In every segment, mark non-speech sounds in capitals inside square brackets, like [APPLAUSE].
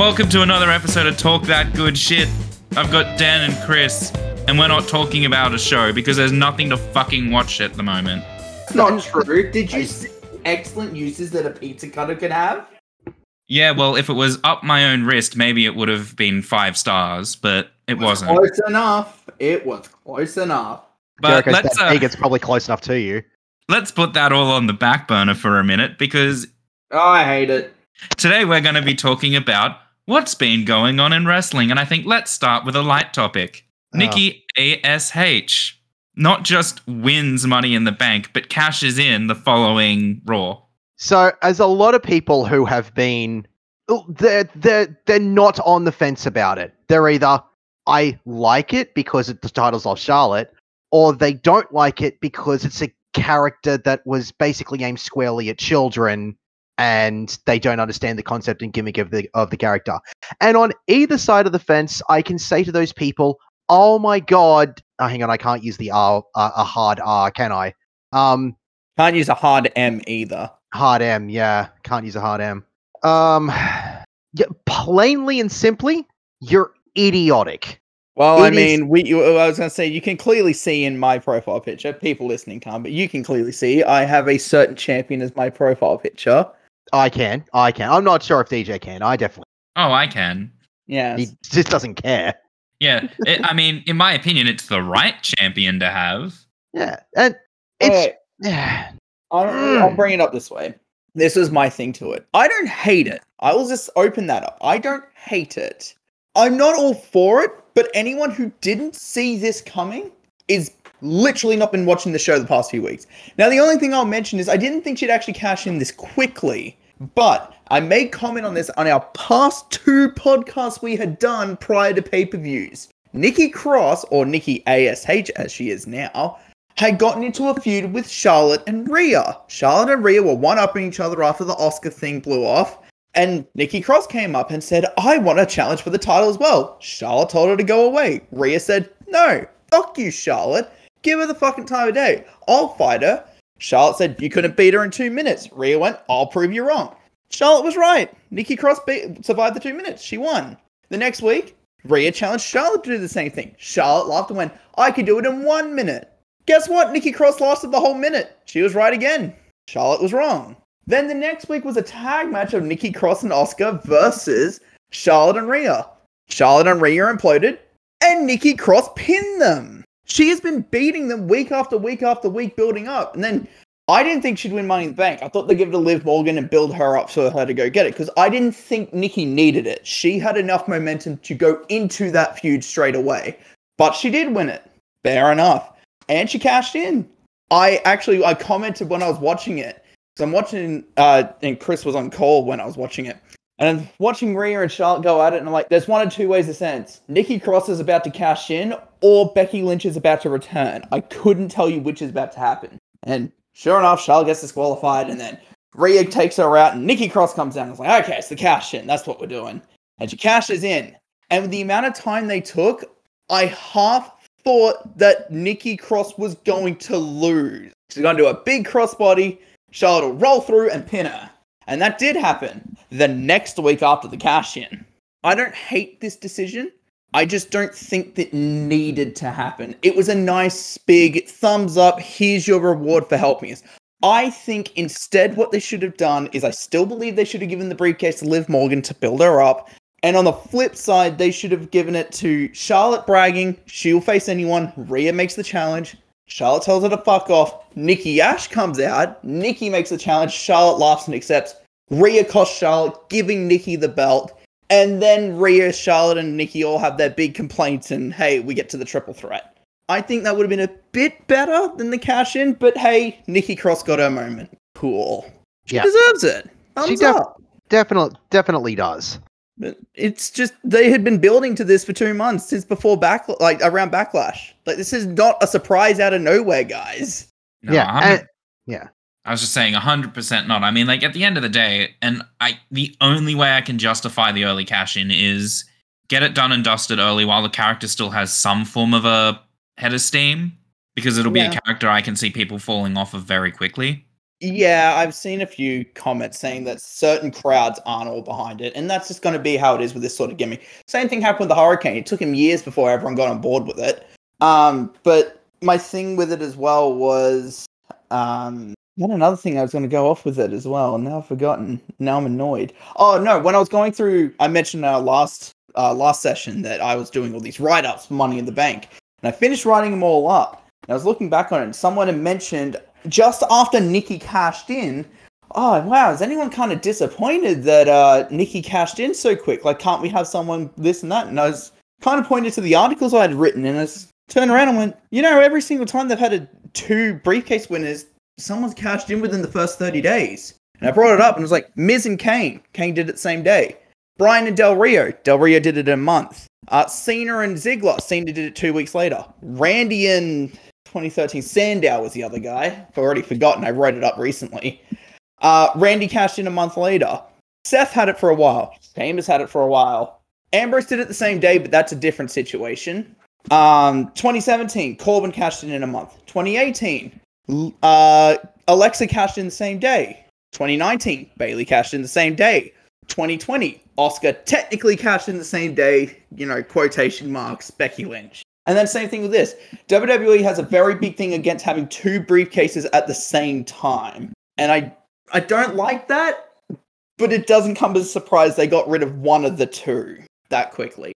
Welcome to another episode of Talk That Good Shit. I've got Dan and Chris, and we're not talking about a show because there's nothing to fucking watch at the moment. Not true. Did you see excellent uses that a pizza cutter could have? Yeah, well, if it was up my own wrist, maybe it would have been five stars, but it wasn't. Close enough. It was close enough. But Jericho's let's that uh, big, it's probably close enough to you. let's put that all on the back burner for a minute because Oh, I hate it. today we're going to be talking about what's been going on in wrestling, and I think let's start with a light topic. Oh. Nikki Ash not just wins Money in the Bank, but cashes in the following Raw. So, as a lot of people who have been, oh, they're they're they're not on the fence about it. They're either I like it because it, the title's off Charlotte, or they don't like it because it's a character that was basically aimed squarely at children, and they don't understand the concept and gimmick of the of the character. And on either side of the fence, I can say to those people, "Oh my god!" Oh, hang on, I can't use the R, uh, a hard R, can I? Um, Can't use a hard M either. Hard M, yeah. Can't use a hard M. Um, yeah, plainly and simply, you're idiotic. Well, I It is- mean, we. you- I was going to say you can clearly see in my profile picture. People listening can't, but you can clearly see I have a certain champion as my profile picture. I can, I can. I'm not sure if DJ can. I definitely. Oh, I can. Yeah. He just doesn't care. Yeah, it, I [LAUGHS] mean, in my opinion, it's the right champion to have. Yeah, and it's Alright, [SIGHS] yeah. I'll, Mm. I'll bring it up this way. This is my thing to it. I don't hate it. I will just open that up. I don't hate it. I'm not all for it, but anyone who didn't see this coming is literally not been watching the show the past few weeks. Now, the only thing I'll mention is I didn't think she'd actually cash in this quickly, but I made comment on this on our past two podcasts we had done prior to pay per views. Nikki Cross, or Nikki ASH as she is now, had gotten into a feud with Charlotte and Rhea. Charlotte and Rhea were one upping each other after the Asuka thing blew off. And Nikki Cross came up and said, I want a challenge for the title as well. Charlotte told her to go away. Rhea said, No, fuck you, Charlotte. Give her the fucking time of day. I'll fight her. Charlotte said, You couldn't beat her in two minutes. Rhea went, I'll prove you wrong. Charlotte was right. Nikki Cross beat, survived the two minutes. She won. The next week, Rhea challenged Charlotte to do the same thing. Charlotte laughed and went, I could do it in one minute. Guess what? Nikki Cross lasted the whole minute. She was right again. Charlotte was wrong. Then the next week was a tag match of Nikki Cross and Asuka versus Charlotte and Rhea. Charlotte and Rhea imploded, and Nikki Cross pinned them. She has been beating them week after week after week, building up. And then I didn't think she'd win Money in the Bank. I thought they'd give it to Liv Morgan and build her up for her to go get it because I didn't think Nikki needed it. She had enough momentum to go into that feud straight away. But she did win it. Fair enough. And she cashed in. I actually I commented when I was watching it. So I'm watching uh and Chris was on call when I was watching it. And I'm watching Rhea and Charlotte go at it, and I'm like, there's one of two ways this ends. Nikki Cross is about to cash in, or Becky Lynch is about to return. I couldn't tell you which is about to happen. And sure enough, Charlotte gets disqualified, and then Rhea takes her out, and Nikki Cross comes down and is like, okay, it's the cash in. That's what we're doing. And she cashes in. And the amount of time they took, I half thought that Nikki Cross was going to lose. She's going to do a big crossbody, Charlotte will roll through and pin her. And that did happen the next week after the cash in. I don't hate this decision. I just don't think that needed to happen. It was a nice big thumbs up. Here's your reward for helping us. I think instead what they should have done is I still believe they should have given the briefcase to Liv Morgan to build her up. And on the flip side, they should have given it to Charlotte bragging. She'll face anyone. Rhea makes the challenge. Charlotte tells her to fuck off. Nikki Ash comes out. Nikki makes the challenge. Charlotte laughs and accepts. Rhea costs Charlotte, giving Nikki the belt. And then Rhea, Charlotte, and Nikki all have their big complaints, and hey, we get to the triple threat. I think that would have been a bit better than the cash in, but hey, Nikki Cross got her moment. Cool. She Yeah. deserves it. Thumbs def- up. Definitely, definitely does. But it's just they had been building to this for two months since before back, like around backlash. Like this is not a surprise out of nowhere, guys. No, yeah, and- yeah. I was just saying 100% not. I mean, like at the end of the day, and I the only way I can justify the early cash in is get it done and dusted early while the character still has some form of a head of steam because it'll be Yeah. a character I can see people falling off of very quickly. Yeah, I've seen a few comments saying that certain crowds aren't all behind it, and that's just going to be how it is with this sort of gimmick. Same thing happened with the Hurricane. It took him years before everyone got on board with it. Um, but my thing with it as well was, um, what another thing I was going to go off with it as well, and now I've forgotten. Now I'm annoyed. Oh no, when I was going through, I mentioned our last uh, last session that I was doing all these write ups for Money in the Bank, and I finished writing them all up. And I was looking back on it, and someone had mentioned just after Nikki cashed in, oh wow, is anyone kind of disappointed that uh, Nikki cashed in so quick? Like, can't we have someone this and that? And I was kind of pointed to the articles I had written, and I turned around and went, you know, every single time they've had a, two briefcase winners, someone's cashed in within the first 30 days. And I brought it up and was like Miz and Kane. Kane did it the same day. Bryan and Del Rio. Del Rio did it in a month. Uh, Cena and Ziggler. Cena did it two weeks later. Randy and 2013 Sandow was the other guy. I've already forgotten. I wrote it up recently. Uh, Randy cashed in a month later. Seth had it for a while. Sheamus had it for a while. Ambrose did it the same day, but that's a different situation. Um, 2017, Corbin cashed in in a month. 2018, uh, Alexa cashed in the same day. 2019, Bayley cashed in the same day. 2020, Asuka technically cashed in the same day. You know, quotation marks, Becky Lynch. And then same thing with this. WWE has a very big thing against having two briefcases at the same time. And I I don't like that, but it doesn't come as a surprise they got rid of one of the two that quickly.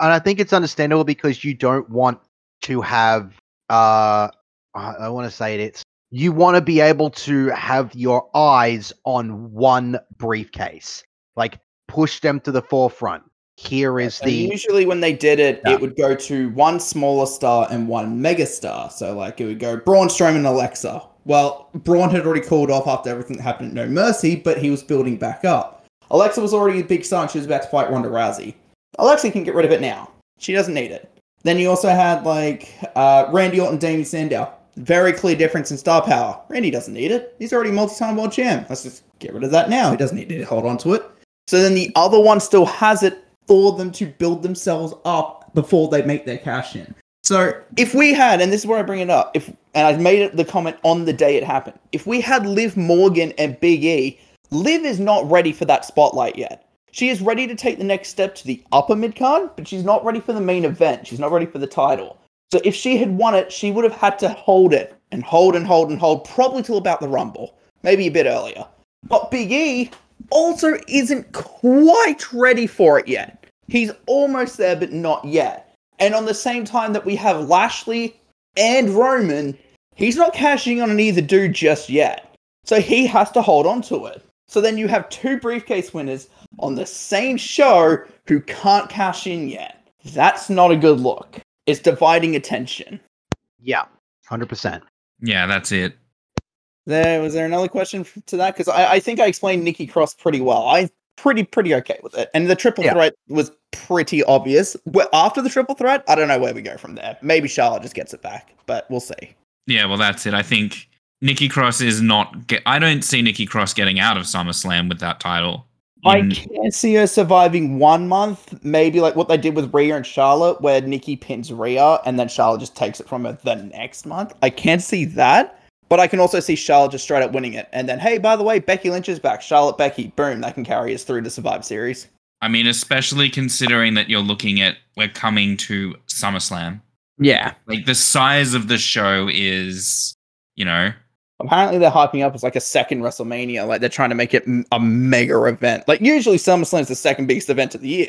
and I think it's understandable because you don't want to have uh I, I want to say it it's you want to be able to have your eyes on one briefcase like push them to the forefront here is And the usually when they did it, Yeah. it would go to one smaller star and one mega star. So like it would go Braun Strowman and Alexa. Well, Braun had already called off after everything that happened at No Mercy, but he was building back up. Alexa was already a big star and she was about to fight Ronda Rousey. Alexa can get rid of it now. She doesn't need it. Then you also had like uh, Randy Orton, Damien Sandow. Very clear difference in star power. Randy doesn't need it. He's already multi-time world champ. Let's just get rid of that now. He doesn't need to hold on to it. So then the other one still has it for them to build themselves up before they make their cash in. So if we had, and this is where I bring it up, if and I made it the comment on the day it happened, if we had Liv Morgan and Big E, Liv is not ready for that spotlight yet. She is ready to take the next step to the upper mid card, but she's not ready for the main event. She's not ready for the title. So if she had won it, she would have had to hold it and hold and hold and hold, probably till about the Rumble, maybe a bit earlier. But Big E also isn't quite ready for it yet. He's almost there, but not yet. And on the same time that we have Lashley and Roman, he's not cashing on on either dude just yet. So he has to hold on to it. So then you have two briefcase winners on the same show who can't cash in yet. That's not a good look. It's dividing attention. yeah 100% Yeah, that's it. There was there another question to that? Because I, I think I explained Nikki Cross pretty well. I pretty pretty okay with it, and the triple Yeah. threat was pretty obvious. Wh- After the triple threat, I don't know where we go from there. Maybe Charlotte just gets it back, but we'll see. Yeah, well, that's it. I think Nikki Cross is not. Get, I don't see Nikki Cross getting out of SummerSlam with that title. I mm-hmm. can't see her surviving one month, maybe like what they did with Rhea and Charlotte, where Nikki pins Rhea and then Charlotte just takes it from her the next month. I can't see that, but I can also see Charlotte just straight up winning it. And then, hey, by the way, Becky Lynch is back. Charlotte, Becky, boom, that can carry us through to Survive Series. I mean, especially considering that you're looking at we're coming to SummerSlam. Yeah. Like the size of the show is, you know, Apparently, they're hyping up as like a second WrestleMania. Like they're trying to make it a mega event. Like usually, SummerSlam is the second biggest event of the year.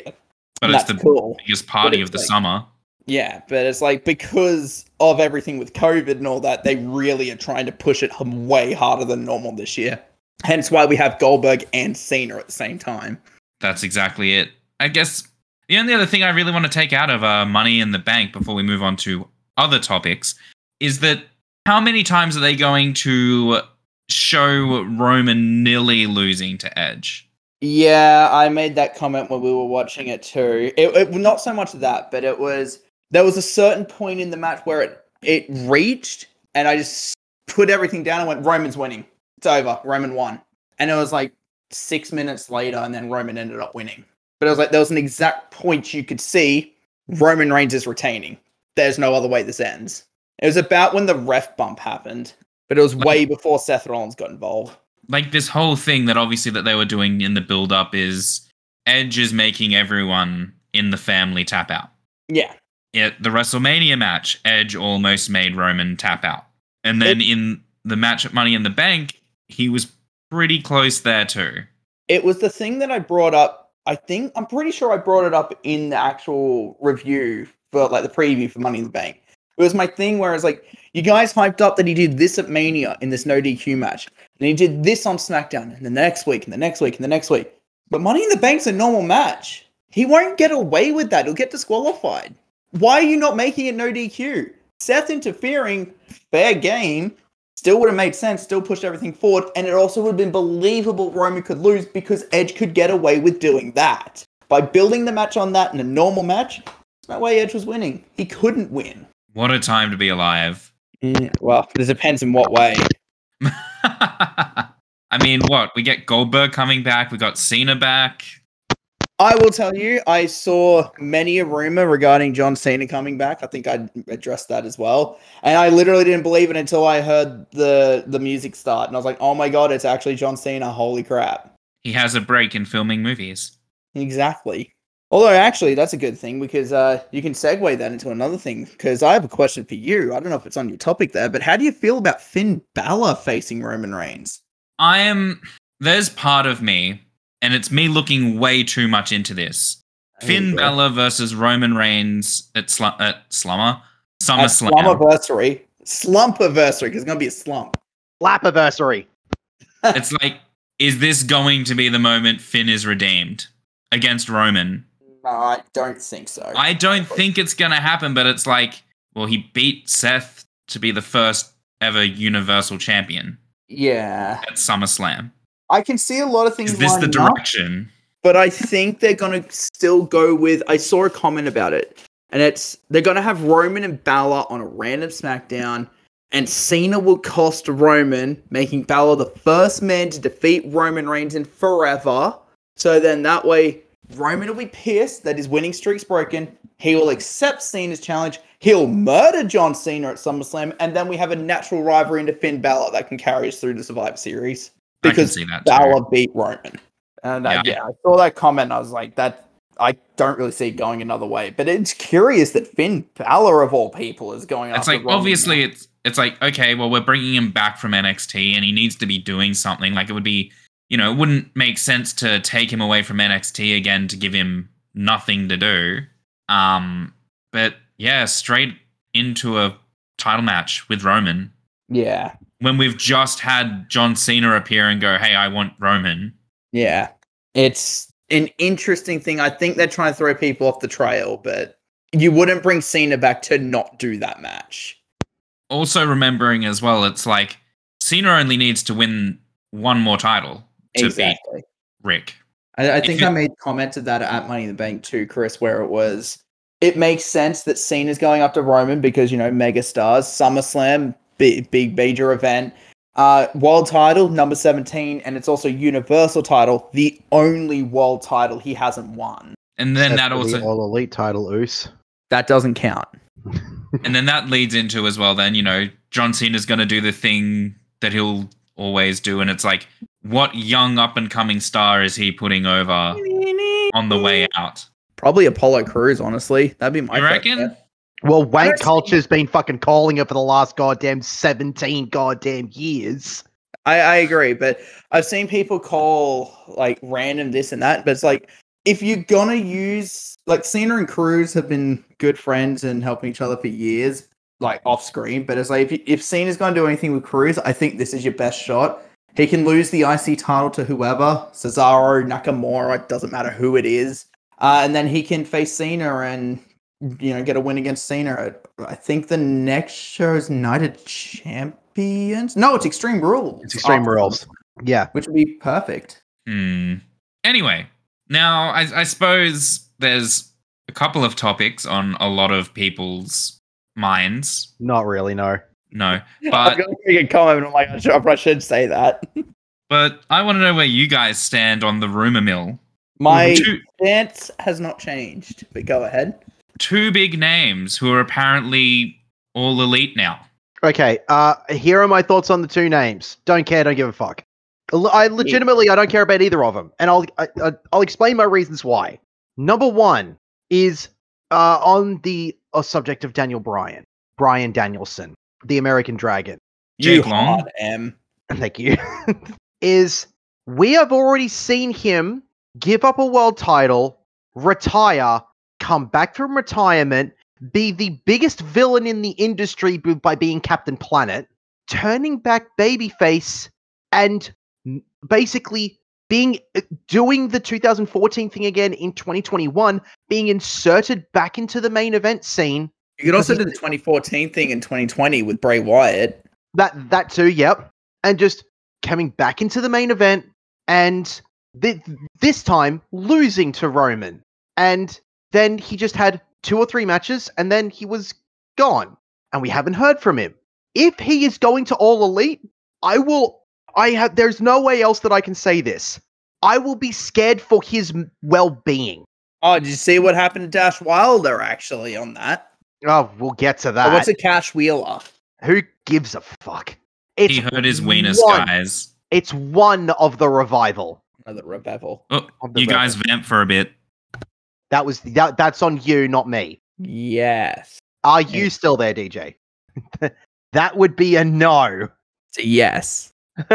but it's the cool. biggest party of the like- summer. Yeah, but it's like because of everything with COVID and all that, they really are trying to push it way harder than normal this year. Hence why we have Goldberg and Cena at the same time. That's exactly it. I guess the only other thing I really want to take out of uh, Money in the Bank before we move on to other topics is that how many times are they going to show Roman nearly losing to Edge? Yeah, I made that comment when we were watching it too. It, it not so much that, but it was there was a certain point in the match where it it reached, and I just put everything down and went, Roman's winning. It's over. Roman won, and it was like six minutes later, and then Roman ended up winning. But it was like there was an exact point you could see Roman Reigns is retaining. There's no other way this ends. It was about when the ref bump happened. but it was Like- way before Seth Rollins got involved. like this whole thing that obviously that they were doing in the build up is Edge is making everyone in the family tap out. Yeah, At the WrestleMania match, Edge almost made Roman tap out. And then in the match at Money in the Bank, he was pretty close there too. it was the thing that I brought up. I think I'm pretty sure I brought it up in the actual review for like the preview for Money in the Bank. It was my thing where it's like, you guys hyped up that he did this at Mania in this no DQ match, and he did this on SmackDown, and the next week, and the next week, and the next week. But Money in the Bank's a normal match. He won't get away with that. He'll get disqualified. Why are you not making it no DQ? Seth interfering, fair game, still would have made sense, still pushed everything forward, and it also would have been believable Roman could lose because Edge could get away with doing that. By building the match on that in a normal match, that way Edge was winning. He couldn't win. What a time to be alive. Mm, well, it depends in what way. [LAUGHS] I mean, what? We get Goldberg coming back, we got Cena back. I will tell you, I saw many a rumor regarding John Cena coming back. I think I addressed that as well, and I literally didn't believe it until I heard the the music start, and I was like, "Oh my god, it's actually John Cena! Holy crap!" He has a break in filming movies. Exactly. Although, actually, that's a good thing because uh, you can segue that into another thing. Because I have a question for you. I don't know if it's on your topic there, but how do you feel about Finn Balor facing Roman Reigns? I am. There's part of me, and it's me looking way too much into this. Finn Balor versus Roman Reigns at, Slu- at Slummer, Summer At SummerSlam. Slummiversary. Slumpiversary, because it's going to be a slump. Lapiversary. it's like, is this going to be the moment Finn is redeemed against Roman? No, I don't think so. I don't think it's going to happen, but it's like, well, he beat Seth to be the first ever Universal Champion yeah. at SummerSlam. I can see a lot of things Is this the lining up, direction? but I think they're going to still go with. I saw a comment about it, and it's they're going to have Roman and Balor on a random SmackDown, and Cena will cost Roman, making Balor the first man to defeat Roman Reigns in forever. So then that way, Roman will be pissed that his winning streak's broken. He will accept Cena's challenge. He'll murder John Cena at SummerSlam, and then we have a natural rivalry into Finn Balor that can carry us through the Survivor Series I can because see that. Too. Balor beat Roman. And uh, Yeah. yeah. I saw that comment. I was like, that I don't really see it going another way. But it's curious that Finn Balor of all people is going. It's like Roman obviously now. it's it's like okay, well we're bringing him back from NXT and he needs to be doing something. Like it would be, you know, it wouldn't make sense to take him away from NXT again to give him nothing to do. Um, but yeah, straight into a title match with Roman yeah, when we've just had John Cena appear and go, "Hey, I want Roman." yeah. It's an interesting thing. I think they're trying to throw people off the trail, but you wouldn't bring Cena back to not do that match. Also remembering as well, it's like Cena only needs to win one more title to Exactly. beat Rick. I, I think it- I made comment of that at Money in the Bank too, Chris, where it was it makes sense that Cena's going up to Roman because you know mega stars, SummerSlam, big big major event, uh, world title number seventeen, and it's also Universal title, the only world title he hasn't won. And then Except that for the also all elite title, Oos. That doesn't count. And then that leads into as well, then, you know, John Cena's going to do the thing that he'll always do. And it's like, what young up and coming star is he putting over on the way out? Probably Apollo Crews, honestly. That'd be my You reckon? bet. Well, wank culture's been fucking calling it for the last goddamn 17 goddamn years. I, I agree, but I've seen people call like random this and that, but it's like if you're gonna use like Cena and Crews have been good friends and helping each other for years, like off screen. But it's like if you, if Cena's gonna do anything with Crews, I think this is your best shot. He can lose the IC title to whoever, Cesaro, Nakamura, it doesn't matter who it is, uh, and then he can face Cena and you know get a win against Cena. I think the next show is Night of Champions. No, it's Extreme Rules. It's Extreme after Rules. Yeah. which would be perfect. Hmm. Anyway, now I, I suppose there's a couple of topics on a lot of people's minds. Not really, no. No, [LAUGHS] I but was going to make a comment, and I'm like, I should, I should say that. [LAUGHS] but I want to know where you guys stand on the rumor mill. My Two, stance has not changed, but go ahead. two big names who are apparently all elite now. Okay, uh, here are my thoughts on the two names. Don't care, don't give a fuck. L- I legitimately, I don't care about either of them, and I'll I, I- I'll explain my reasons why. Number one is uh, on the uh, subject of Daniel Bryan, Brian Danielson, the American Dragon. You Long? hard M. [LAUGHS] Thank you. [LAUGHS] is we have already seen him give up a world title, retire, come back from retirement, be the biggest villain in the industry by being Captain Planet, turning back babyface, and basically being uh, doing the 2014 thing again in 2021, being inserted back into the main event scene. You could also do the 2014 thing in 2020 with Bray Wyatt. That that too, yep. And just coming back into the main event and thi- this time losing to Roman. And then he just had two or three matches and then he was gone. And we haven't heard from him. If he is going to all elite, I will I have there's no way else that I can say this. I will be scared for his well-being. Oh, did you see what happened to Dash Wilder actually on that? Oh, we'll get to Or that. what's a Cash Wheeler? Who gives a fuck? It's he hurt his weenus, one- guys. It's one of the revival. Another revival. Oh, the you revival. guys vamp for a bit. That was that. That's on you, not me. Yes. Are you still there, DJ? [LAUGHS] that would be a no. It's a yes. [LAUGHS]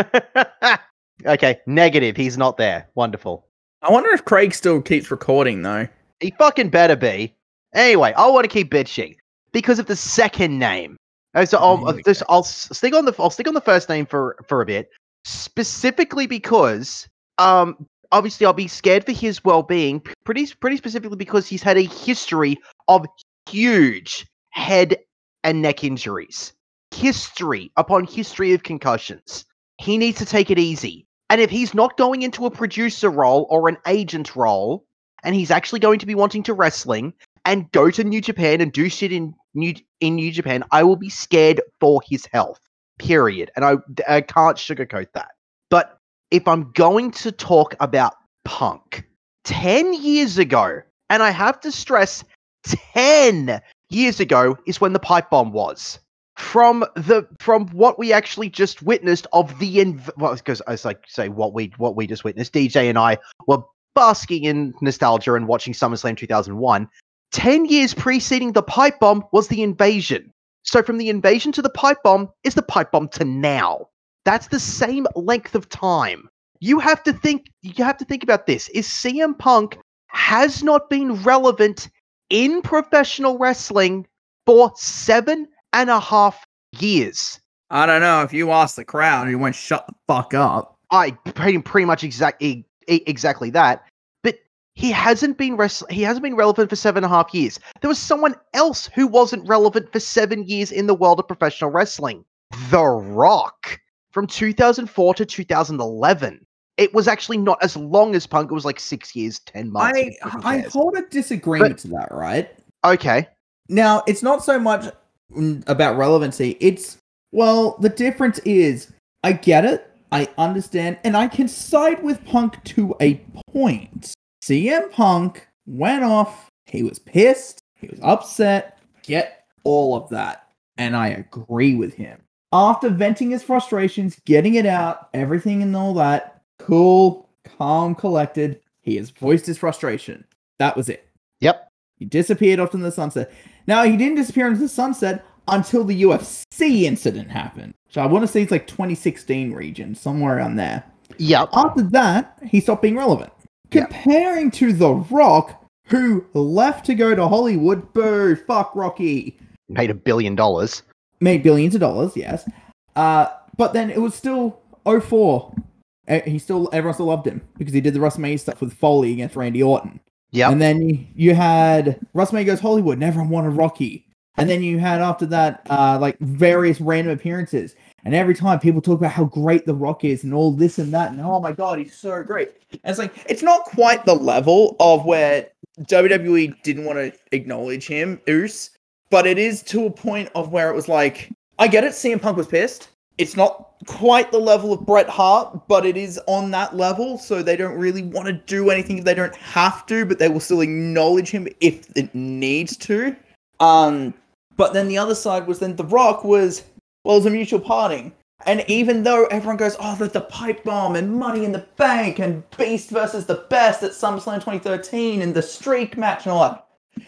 okay, negative. He's not there. Wonderful. I wonder if Craig still keeps recording though. He fucking better be. Anyway, I want to keep bitching because of the second name. Oh, so I'll, There we just, I'll stick on the I'll stick on the first name for for a bit, specifically because um obviously I'll be scared for his well being. Pretty pretty specifically because he's had a history of huge head and neck injuries. History upon history of concussions. He needs to take it easy. And if he's not going into a producer role or an agent role, and he's actually going to be wanting to wrestling and go to New Japan and do shit in New in New Japan, I will be scared for his health. Period. And I I can't sugarcoat that. But if I'm going to talk about Punk, 10 years ago, and I have to stress 10 years ago is when the pipe bomb was. From the from what we actually just witnessed of the inv- well, because as I say what we what we just witnessed. DJ and I were basking in nostalgia and watching SummerSlam 2001. 10 years preceding the pipe bomb was the invasion. So from the invasion to the pipe bomb is the pipe bomb to now. That's the same length of time. You have to think you have to think about this. Is CM Punk has not been relevant in professional wrestling for seven and a half years. I don't know. If you ask the crowd, you won't shut the fuck up. I pretty pretty much exactly exactly that. But he hasn't been wrestl- he hasn't been relevant for seven and a half years. There was someone else who wasn't relevant for seven years in the world of professional wrestling. The Rock from 2004 to 2011. It was actually not as long as Punk. It was like six years, ten months. I I hold a disagreement to that, right? okay. Now, it's not so much about relevancy. It's well, the difference is I get it, I understand, and I can side with Punk to a point. CM Punk went off, he was pissed, he was upset, get all of that. And I agree with him. After venting his frustrations, getting it out, everything and all that, cool, calm, collected, he has voiced his frustration. That was it. Yep. He disappeared off into the sunset. Now he didn't disappear into the sunset until the UFC incident happened. So I want to say it's like 2016 region, somewhere around there. Yep. After that, he stopped being relevant. Yeah. Comparing to The Rock, who left to go to Hollywood, boo, fuck Rocky. Made a billion dollars. Made billions of dollars, yes. Uh, but then it was still 04. Uh, He still, everyone still loved him because he did the WrestleMania stuff with Foley against Randy Orton. Yeah. And then you- you had WrestleMania goes Hollywood, and everyone wanted Rocky. And then you had after that, uh, like various random appearances. And every time people talk about how great The Rock is and all this and that, and oh my god, he's so great. And it's like it's not quite the level of where WWE didn't want to acknowledge him, Oos, but it is to a point of where it was like, I get it, CM Punk was pissed. It's not quite the level of Bret Hart, but it is on that level, so they don't really want to do anything if they don't have to, but they will still acknowledge him if it needs to. Um, but then the other side was then The Rock was well, it was a mutual parting. And even though everyone goes, oh, the, the pipe bomb and money in the bank and Beast versus the best at SummerSlam 2013 and the streak match and all that,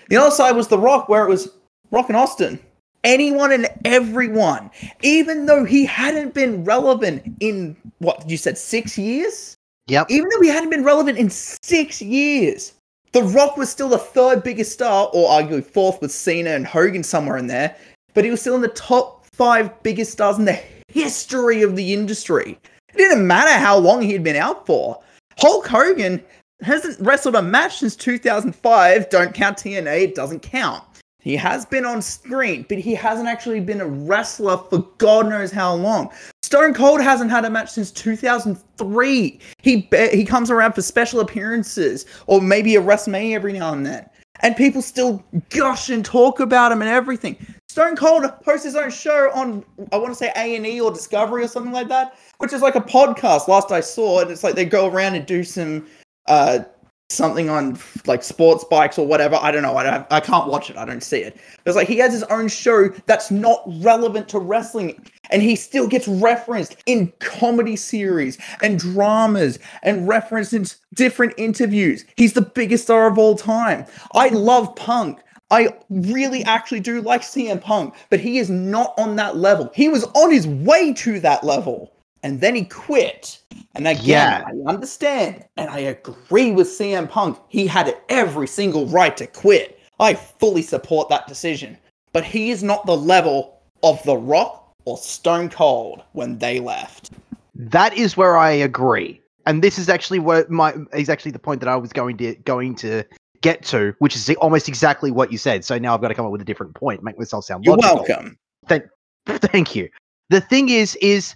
the other side was The Rock, where it was Rock and Austin. Anyone and everyone, even though he hadn't been relevant in what you said, six years? Yep. Even though he hadn't been relevant in six years, The Rock was still the third biggest star, or arguably fourth with Cena and Hogan somewhere in there, but he was still in the top five biggest stars in the history of the industry. It didn't matter how long he had been out for. Hulk Hogan hasn't wrestled a match since 2005. Don't count TNA, it doesn't count. He has been on screen, but he hasn't actually been a wrestler for God knows how long. Stone Cold hasn't had a match since 2003. He he comes around for special appearances or maybe a WrestleMania every now and then. And people still gush and talk about him and everything. Stone Cold hosts his own show on I want to say A and E or Discovery or something like that, which is like a podcast. Last I saw, and it's like they go around and do some uh something on like sports bikes or whatever. I don't know. I don't. I can't watch it. I don't see it. It's like he has his own show that's not relevant to wrestling, and he still gets referenced in comedy series and dramas and referenced in different interviews. He's the biggest star of all time. I love Punk. I really actually do like CM Punk, but he is not on that level. He was on his way to that level, and then he quit. And again, Yeah. I understand, and I agree with CM Punk. He had every single right to quit. I fully support that decision. But he is not the level of The Rock or Stone Cold when they left. That is where I agree, and this is actually what my is actually the point that I was going to going to get to, which is almost exactly what you said. So now I've got to come up with a different point, make myself sound You're logical. welcome. Thank [LAUGHS] thank you. The thing is, is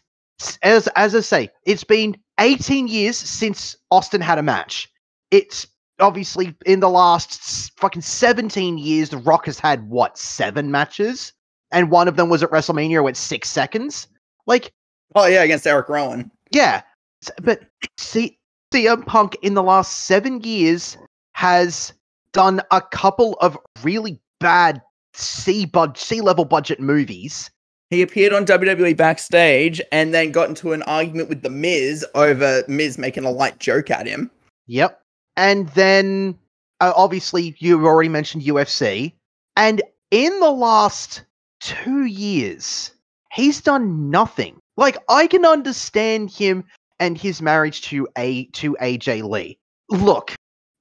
as as I say, it's been 18 years since Austin had a match. It's obviously in the last fucking 17 years, The Rock has had what seven matches, and one of them was at WrestleMania, went six seconds. Like, Oh yeah, against Erick Rowan. yeah, but see, CM Punk in the last seven years has done a couple of really bad C bud C level budget movies. He appeared on WWE backstage and then got into an argument with The Miz over Miz making a light joke at him. Yep. And then uh, obviously you've already mentioned UFC. And in the last two years, he's done nothing. Like I can understand him and his marriage to a to AJ Lee. Look,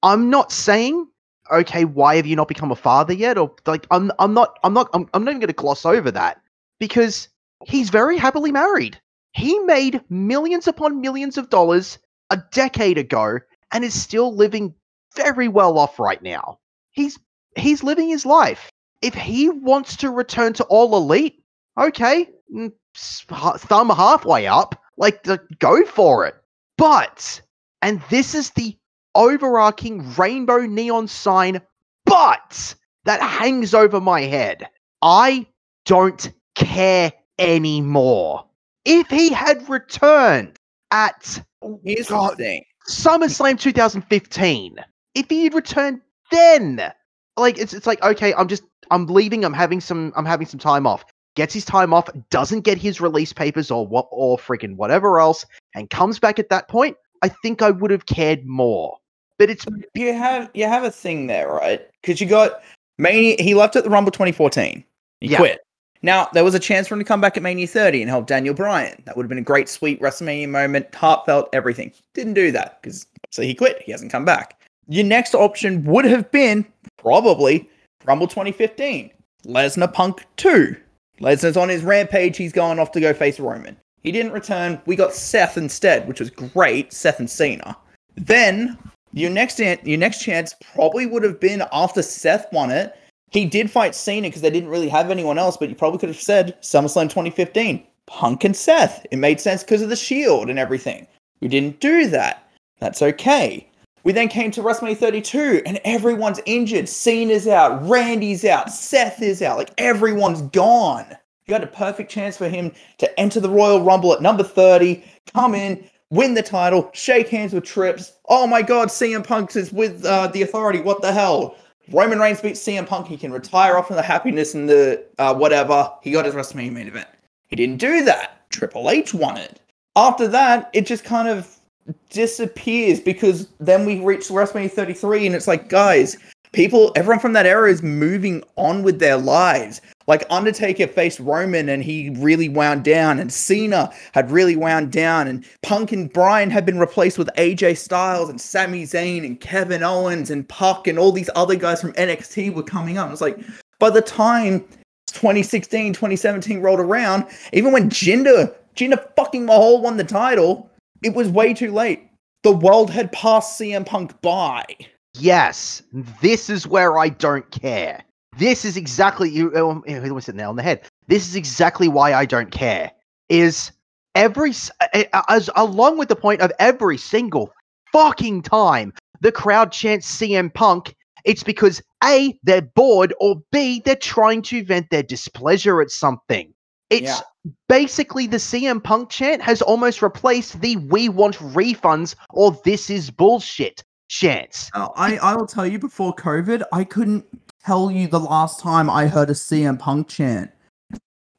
I'm not saying okay, why have you not become a father yet? Or like I'm I'm not I'm not I'm, I'm not even gonna gloss over that because he's very happily married. He made millions upon millions of dollars a decade ago and is still living very well off right now. He's he's living his life. If he wants to return to all elite, okay, mm, thumb halfway up, like go for it. But and this is the overarching rainbow neon sign but that hangs over my head. I don't care anymore. If he had returned at Here's God. SummerSlam 2015. If he had returned then, like it's it's like okay, I'm just I'm leaving. I'm having some I'm having some time off. Gets his time off, doesn't get his release papers or what or freaking whatever else, and comes back at that point. I think I would have cared more. But it's You have you have a thing there, right? Because you got Mania. He left at the Rumble 2014. He Yeah. quit. Now there was a chance for him to come back at Mania 30 and help Daniel Bryan. That would have been a great, sweet WrestleMania moment, heartfelt, everything. Didn't do that because so he quit. He hasn't come back. Your next option would have been probably Rumble 2015, Lesnar Punk 2. Lesnar's on his rampage. He's going off to go face Roman. He didn't return. We got Seth instead, which was great. Seth and Cena. Then your next your next chance probably would have been after Seth won it. He did fight Cena because they didn't really have anyone else, but you probably could have said SummerSlam 2015, Punk and Seth. It made sense because of the Shield and everything. We didn't do that. That's okay. We then came to WrestleMania 32, and everyone's injured. Cena's out, Randy's out, Seth is out. Like everyone's gone. You had a perfect chance for him to enter the Royal Rumble at number 30, come in, win the title, shake hands with Trips. Oh my God, CM Punk is with uh, the Authority. What the hell? Roman Reigns beats CM Punk. He can retire off of the happiness and the uh, whatever. He got his WrestleMania main event. He didn't do that. Triple H won it. After that, it just kind of disappears because then we reach WrestleMania 33 and it's like, guys, people, everyone from that era is moving on with their lives. Like Undertaker faced Roman and he really wound down, and Cena had really wound down, and Punk and Bryan had been replaced with AJ Styles and Sami Zayn and Kevin Owens and Puck and all these other guys from NXT were coming up. It's like by the time 2016, 2017 rolled around, even when Jinder, Jinder fucking Mahal won the title, it was way too late. The world had passed CM Punk by. Yes, this is where I don't care. This is exactly you. Oh, it was it now on the head. This is exactly why I don't care. Is every s- a- a- as along with the point of every single fucking time the crowd chants CM Punk, it's because a they're bored or b they're trying to vent their displeasure at something. It's Yeah. basically the CM Punk chant has almost replaced the "We want refunds" or "This is bullshit" chants. Oh, uh, I, I will tell you before COVID, I couldn't tell you the last time I heard a CM Punk chant.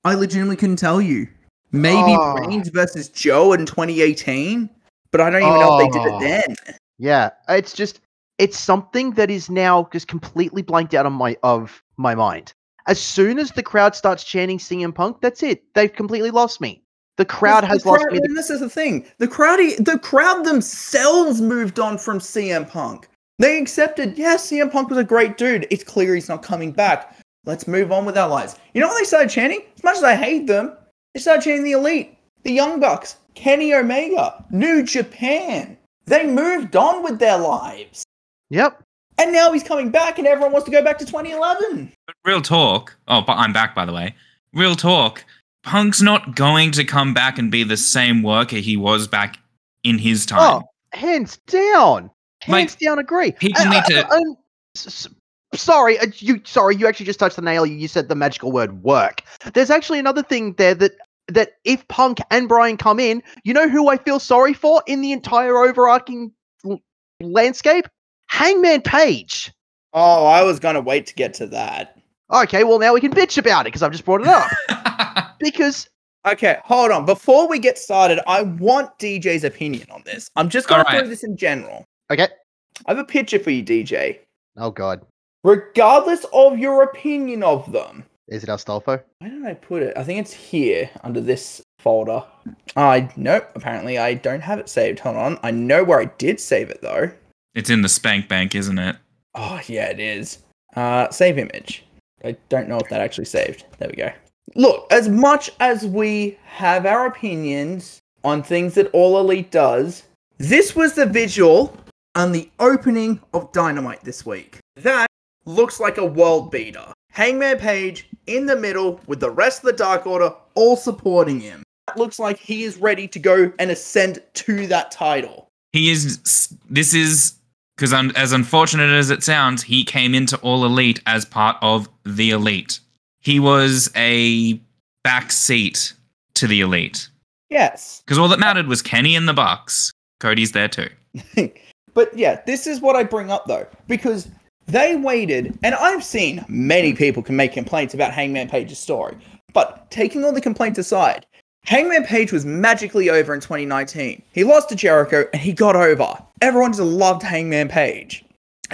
I legitimately couldn't tell you. Maybe Oh. Reigns versus Joe in 2018, but I don't even know if they did Oh. it then. Yeah, it's just it's something that is now just completely blanked out of my of my mind. As soon as the crowd starts chanting CM Punk, that's it. They've completely lost me. The crowd The has lost crowd- me. And this is the thing: the crowd, the crowd themselves moved on from CM Punk. They accepted, yes, CM Punk was a great dude. It's clear he's not coming back. Let's move on with our lives. You know what they started chanting? As much as I hate them, they started chanting the Elite, the Young Bucks, Kenny Omega, New Japan. They moved on with their lives. Yep. And now he's coming back, and everyone wants to go back to 2011. But real talk. Oh, but I'm back, by the way. Real talk. Punk's not going to come back and be the same worker he was back in his time. Oh, hands down. Like, Hands down, agree. people Uh, need uh, to- uh, um, s- s- sorry, uh, you. Sorry, you actually just touched the nail. You said the magical word "work." There's actually another thing there that that if Punk and Bryan come in, you know who I feel sorry for in the entire overarching l- landscape? Hangman Page. Oh, I was gonna wait to get to that. Okay, well now we can bitch about it because I've just brought it up. [LAUGHS] because Okay, hold on. Before we get started, I want DJ's opinion on this. I'm just gonna Alright. throw this in general. okay. I have a picture for you, DJ. Oh God, Regardless of your opinion of them, is it Astolfo? where did I put it? I think it's here under this folder. I nope. Apparently, I don't have it saved. Hold on. I know where I did save it though. it's in the spank bank, isn't it? Oh yeah, it is. Uh, save image. I don't know if that actually saved. There we go. Look, as much as we have our opinions on things that All Elite does, this was the visual on the opening of Dynamite this week. That looks like a world beater. Hangman Page in the middle with the rest of the Dark Order all supporting him. That looks like he is ready to go and ascend to that title. He is. This is because un, as unfortunate as it sounds, he came into All Elite as part of the Elite. He was a backseat to the Elite Yes. because all that mattered was Kenny in the Bucks. Cody's there too. [LAUGHS] but yeah, this is what I bring up though, because they waited, and I've seen many people can make complaints about Hangman Page's story, but taking all the complaints aside, Hangman Page was magically over in 2019. He lost to Jericho and he got over. Everyone just loved Hangman Page.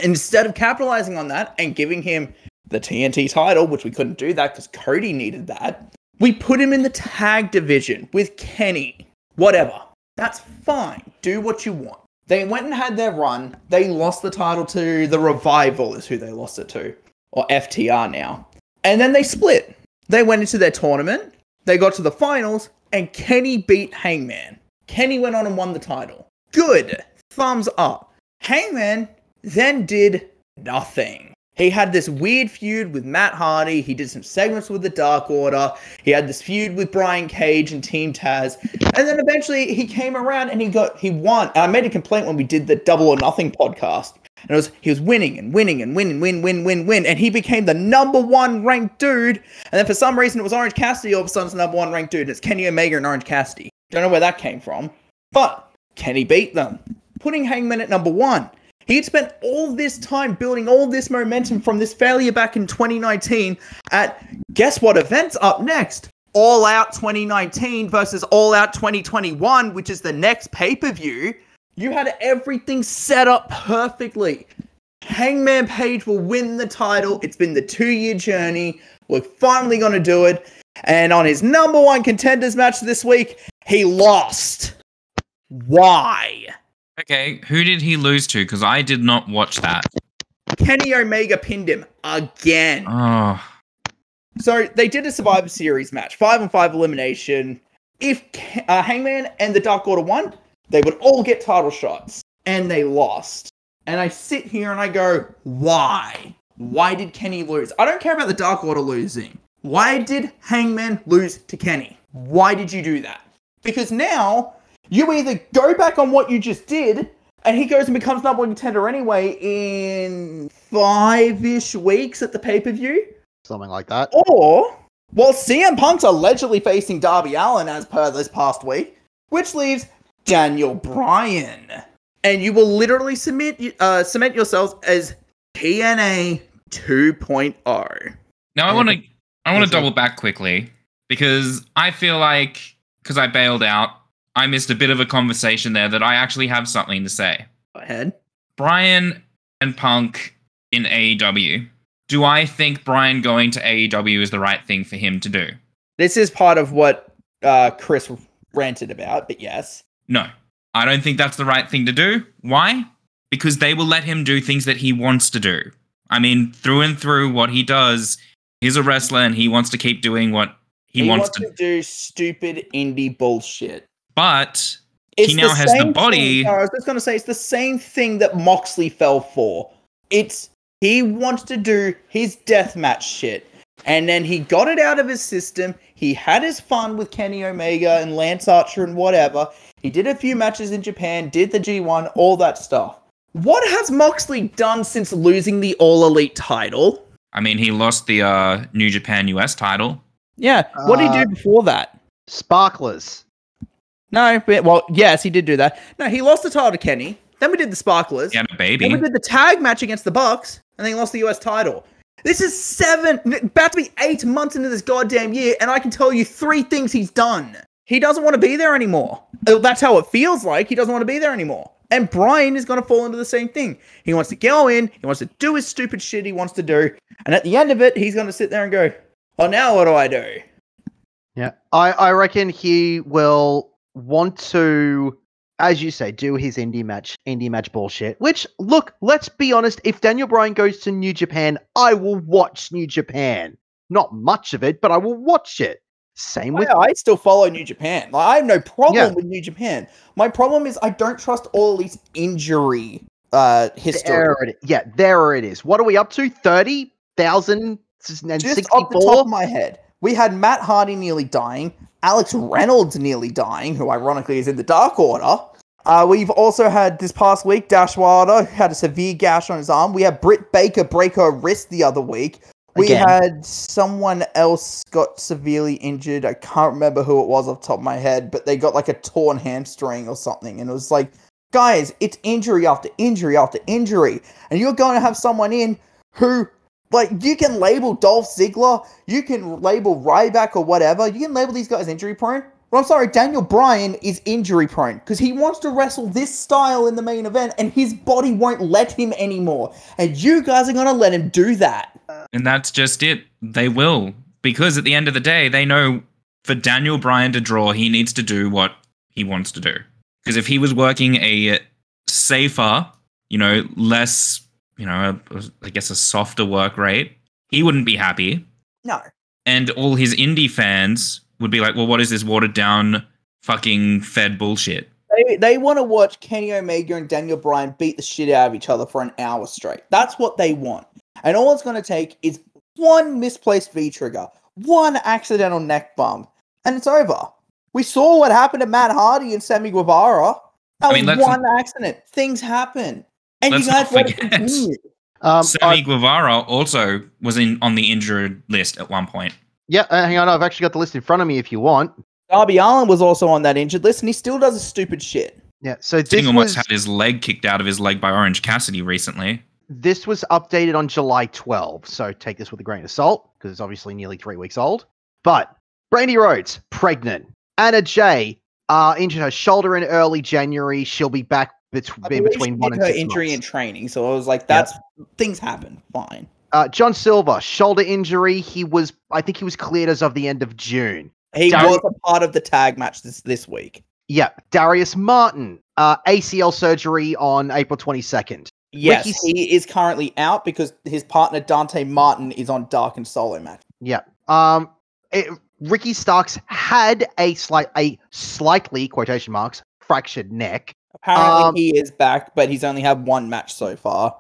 Instead of capitalizing on that and giving him the TNT title, which we couldn't do that because Cody needed that, we put him in the tag division with Kenny. Whatever. That's fine. Do what you want. They went and had their run. They lost the title to the Revival, is who they lost it to, or FTR now. And then they split. They went into their tournament. They got to the finals, and Kenny beat Hangman. Kenny went on and won the title. Good. Thumbs up. Hangman then did nothing. He had this weird feud with Matt Hardy. He did some segments with the Dark Order. He had this feud with Brian Cage and Team Taz. And then eventually he came around and he got he won. And I made a complaint when we did the Double or Nothing podcast. And it was he was winning and winning and winning, win, win, win, win. And he became the number one ranked dude. And then for some reason it was Orange Cassidy all of a sudden the number one ranked dude. It's Kenny Omega and Orange Cassidy. Don't know where that came from. But Kenny beat them, putting Hangman at number one. He had spent all this time building all this momentum from this failure back in 2019 at guess what event's up next? All Out 2019 versus All Out 2021, which is the next pay per view, you had everything set up perfectly. Hangman Page will win the title. It's been the two year journey. We're finally going to do it. And on his number one contenders match this week, he lost. Why? Okay, who did he lose to? Because I did not watch that. Kenny Omega pinned him again. Oh, So they did a Survivor Series match, five on five elimination. If uh, Hangman and the Dark Order won, they would all get title shots, and they lost. And I sit here and I go, why? Why did Kenny lose? I don't care about the Dark Order losing. Why did Hangman lose to Kenny? Why did you do that? Because now you either go back on what you just did, and he goes and becomes number one contender anyway in five ish weeks at the pay per view. Something like that. Or, well, CM Punk's allegedly facing Darby Allin as per this past week, which leaves Daniel Bryan. And you will literally submit, uh, cement yourselves as TNA 2.0. now I want to I want to double back quickly because I feel like because I bailed out, I missed a bit of a conversation there that I actually have something to say. Go ahead. Bryan and Punk in AEW. Do I think Bryan going to AEW is the right thing for him to do? This is part of what uh, Chris ranted about, but yes. No. I don't think that's the right thing to do. Why? Because they will let him do things that he wants to do. I mean, through and through, what he does, he's a wrestler and he wants to keep doing what he, wants, to. do stupid indie bullshit. But It's now has the body- Thing, I was just gonna say it's the same thing that Moxley fell for. It's he wants to do his deathmatch shit, and then he got it out of his system. He had his fun with Kenny Omega and Lance Archer and whatever. He did a few matches in Japan, did the G1, all that stuff. What has Moxley done since losing the All Elite title? I mean, he lost the uh, New Japan US title. Yeah, what did he Uh, do before that? Sparklers. No, but- well, yes, he did do that. No, he lost the title to Kenny. Then we did the Sparklers. He had a Then we did the tag match against the Bucks, and then he lost the US title. This is seven, about to be eight months into this goddamn year, and I can tell you three things he's done. He doesn't want to be there anymore. That's how it feels like. He doesn't want to be there anymore. And Bryan is going to fall into the same thing. He wants to go in, he wants to do his stupid shit he wants to do, and at the end of it, he's going to sit there and go, "Oh, now what do I do?" Yeah. I, I reckon he will want to, as you say, do his indie match, indie match bullshit. Which, look, let's be honest, if Daniel Bryan goes to New Japan, I will watch New Japan. Not much of it, but I will watch it. Same with I still follow New Japan. Like, I have no problem Yeah. with New Japan. My problem is I don't trust all these injury uh history. there it, yeah, there it is. What are we up to? 30,000 and Just off the top of my head, we had Matt Hardy nearly dying, Alex Reynolds nearly dying, who ironically is in the Dark Order. Uh, we've also had this past week Dash Wilder had a severe gash on his arm. We had Britt Baker break her wrist the other week. We Again. had someone else got severely injured. I can't remember who it was off the top of my head, but they got like a torn hamstring or something. And it was like, guys, it's injury after injury after injury. And you're going to have someone in who, like, you can label Dolph Ziggler, you can label Ryback or whatever. You can label these guys injury prone. But I'm sorry, Daniel Bryan is injury prone because he wants to wrestle this style in the main event and his body won't let him anymore. And you guys are going to let him do that. And that's just it. They will. Because at the end of the day, they know for Daniel Bryan to draw, he needs to do what he wants to do. Because if he was working a safer, you know, less, you know, a- I guess a softer work rate, he wouldn't be happy. No. And all his indie fans would be like, well, what is this watered down fucking fed bullshit? They, they want to watch Kenny Omega and Daniel Bryan beat the shit out of each other for an hour straight. That's what they want. And all it's going to take is one misplaced V trigger, one accidental neck bump, and it's over. We saw what happened to Matt Hardy and Sammy Guevara. That I mean, was one accident. Things happen. And Let's you guys not let it continue. Um, Sammy I- Guevara also was in on the injured list at one point. Yeah, uh, hang on. I've actually got the list in front of me if you want. Darby Allin was also on that injured list, and he still does a stupid shit. Yeah, so this Sting almost was, had his leg kicked out of his leg by Orange Cassidy recently. this was updated on July 12, so take this with a grain of salt because it's obviously nearly three weeks old. But Brandi Rhodes, pregnant. Anna Jay, uh, injured her shoulder in early January. She'll be back bet- in between she one did and her injury in months. training, so I was like, that's things happen. Fine. Uh, John Silver, shoulder injury. He was, I think, he was cleared as of the end of June. He Darren- was a part of the tag match this this week. Yeah, Darius Martin, uh, ACL surgery on April twenty second. Yes, Ricky's- he is currently out because his partner Dante Martin is on Dark and Solo match. Yeah. Um, it, Ricky Starks had a slight, a slightly quotation marks fractured neck. Apparently, Um, he is back, but he's only had one match so far.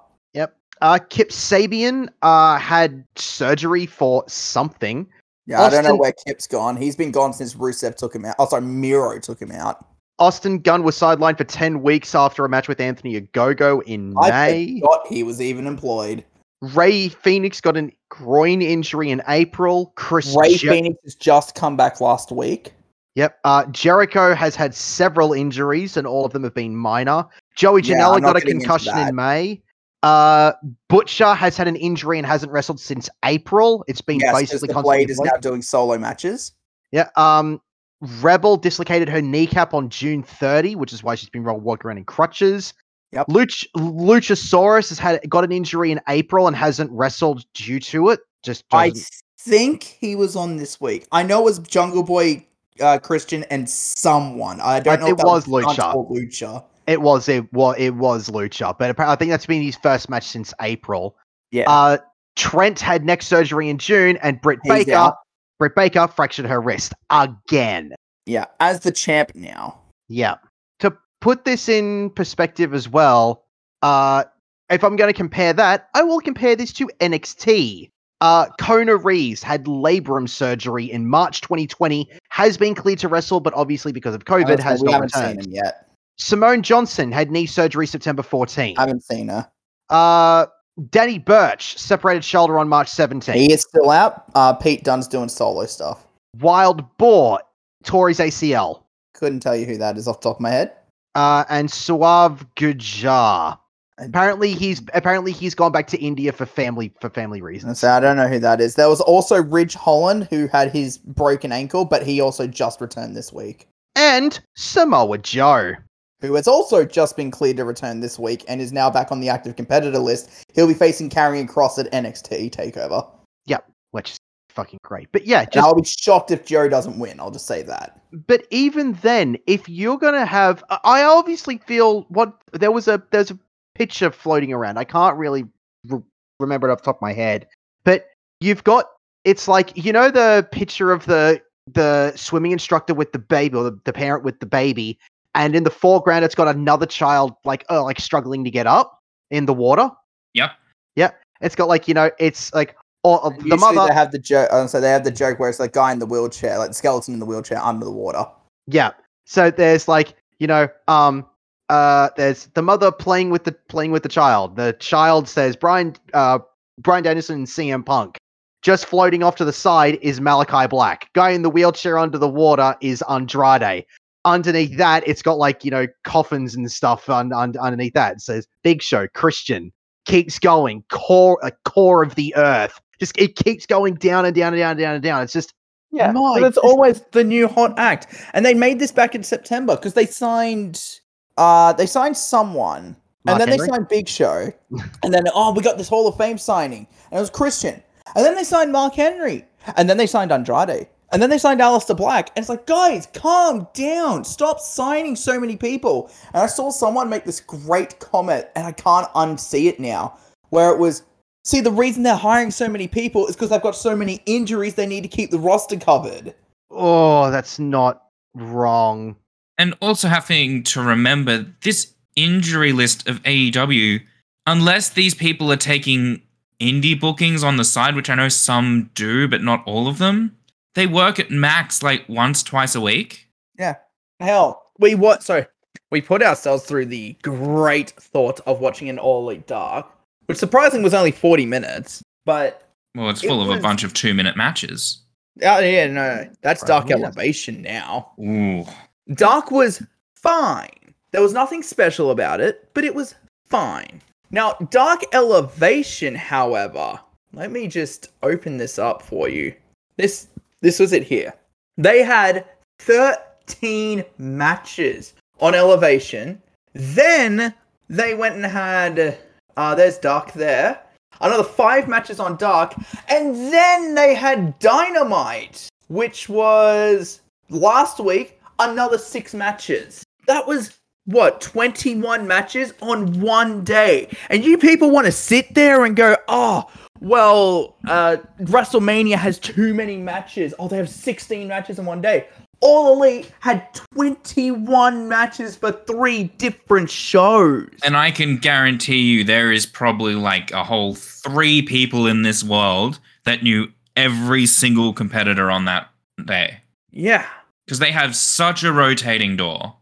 Uh, Kip Sabian uh had surgery for something. Yeah, I don't know where Kip's gone. He's been gone since Rusev took him out. Oh, sorry, Miro took him out. Austin Gunn was sidelined for ten weeks after a match with Anthony Ogogo in I May. forgot he was even employed. Rey Fenix got a groin injury in April. Chris Ray Je- Phoenix has just come back last week. Yep. Uh, Jericho has had several injuries, and all of them have been minor. Joey Janela I'm got a concussion in May. Uh, Butcher has had an injury and hasn't wrestled since April. It's been Yes, basically the Blade is now doing solo matches. Yeah. Um, Rebel dislocated her kneecap on June 30, which is why she's been walking around in crutches. Yep. Luch- Luchasaurus has had got an injury in April and hasn't wrestled due to it. Just I doesn't- think he was on this week. I know it was Jungle Boy, uh, Christian, and someone. I don't know. it was Lucha. Lucha. It was it was it was Lucha, but I think that's been his first match since April. Yeah, Uh, Trent had neck surgery in June, and Britt He's Baker, out. Britt Baker fractured her wrist again. yeah. As the champ now. Yeah. To put this in perspective as well, uh, if I'm going to compare that, I will compare this to NXT. Uh, Kona Reeves had labrum surgery in March 2020, has been cleared to wrestle, but obviously because of COVID, has we not haven't seen returned. him yet. Simone Johnson had knee surgery September 14. Haven't seen her. Uh, Danny Burch separated shoulder on March 17. He is still out. Uh, Pete Dunne's doing solo stuff. Wild Boar tore his ACL. Couldn't tell you who that is off the top of my head. Uh, and Suave Gujar. Apparently he's apparently he's gone back to India for family for family reasons. so I don't know who that is. There was also Ridge Holland who had his broken ankle, but he also just returned this week. And Samoa Joe. Who has also just been cleared to return this week and is now back on the active competitor list. He'll be facing Karrion Kross at NXT Takeover. Yep, which is fucking great. But yeah, just I'll be shocked if Joe doesn't win. I'll just say that. but even then, if you're gonna have, I- obviously feel what there was a there's a picture floating around. I can't really re- remember it off the top of my head, but you've got it's like you know the picture of the the swimming instructor with the baby or the, the parent with the baby, and in the foreground it's got another child like uh, like struggling to get up in the water. Yep. It's got like you know it's like or uh, the mother they have the joke. Uh, so they have the joke where it's like guy in the wheelchair, like the skeleton in the wheelchair under the water. Yeah. So there's like, you know, um uh there's the mother playing with the playing with the child. The child says Bryan uh Bryan Danielson and CM Punk. Just floating off to the side is Malachi Black. Guy in the wheelchair under the water is Andrade. Underneath that, it's got like, you know, coffins and stuff un- un- underneath that. It says Big Show, Christian. Keeps going. Core a core of the earth. Just it keeps going down and down and down and down and down. It's just Yeah, My but it's always the new hot act, and they made this back in September because they signed, uh, they signed someone, Mark and then Henry? they signed Big Show, [LAUGHS] and then oh, we got this Hall of Fame signing, and it was Christian, and then they signed Mark Henry, and then they signed Andrade, and then they signed Aleister Black, and it's like, guys, calm down, stop signing so many people. And I saw someone make this great comment, and I can't unsee it now, where it was. See, the reason they're hiring so many people is because they've got so many injuries they need to keep the roster covered. oh, that's not wrong. And also having to remember this injury list of AEW, unless these people are taking indie bookings on the side, which I know some do, but not all of them, they work at max like once, twice a week. Yeah. Hell, we what? Sorry, we put ourselves through the great thought of watching an All Elite Dark, which surprisingly was only forty minutes. But Well, it's It full of was- a bunch of two minute matches. oh yeah, no, no, that's Right, Dark yeah. Elevation now. Ooh. Dark was fine. There was nothing special about it, but it was fine. Now, Dark Elevation, however, let me just open this up for you. This this was it here. They had 13 matches on Elevation. Then they went and had, uh, there's Dark there, another five matches on Dark. And then they had Dynamite, which was last week, another six matches. That was what 21 matches on one day and you people want to sit there and go oh well uh wrestlemania has too many matches oh they have 16 matches in one day all elite had 21 matches for three different shows And I can guarantee you there is probably like a whole three people in this world that knew every single competitor on that day. yeah Because they have such a rotating door.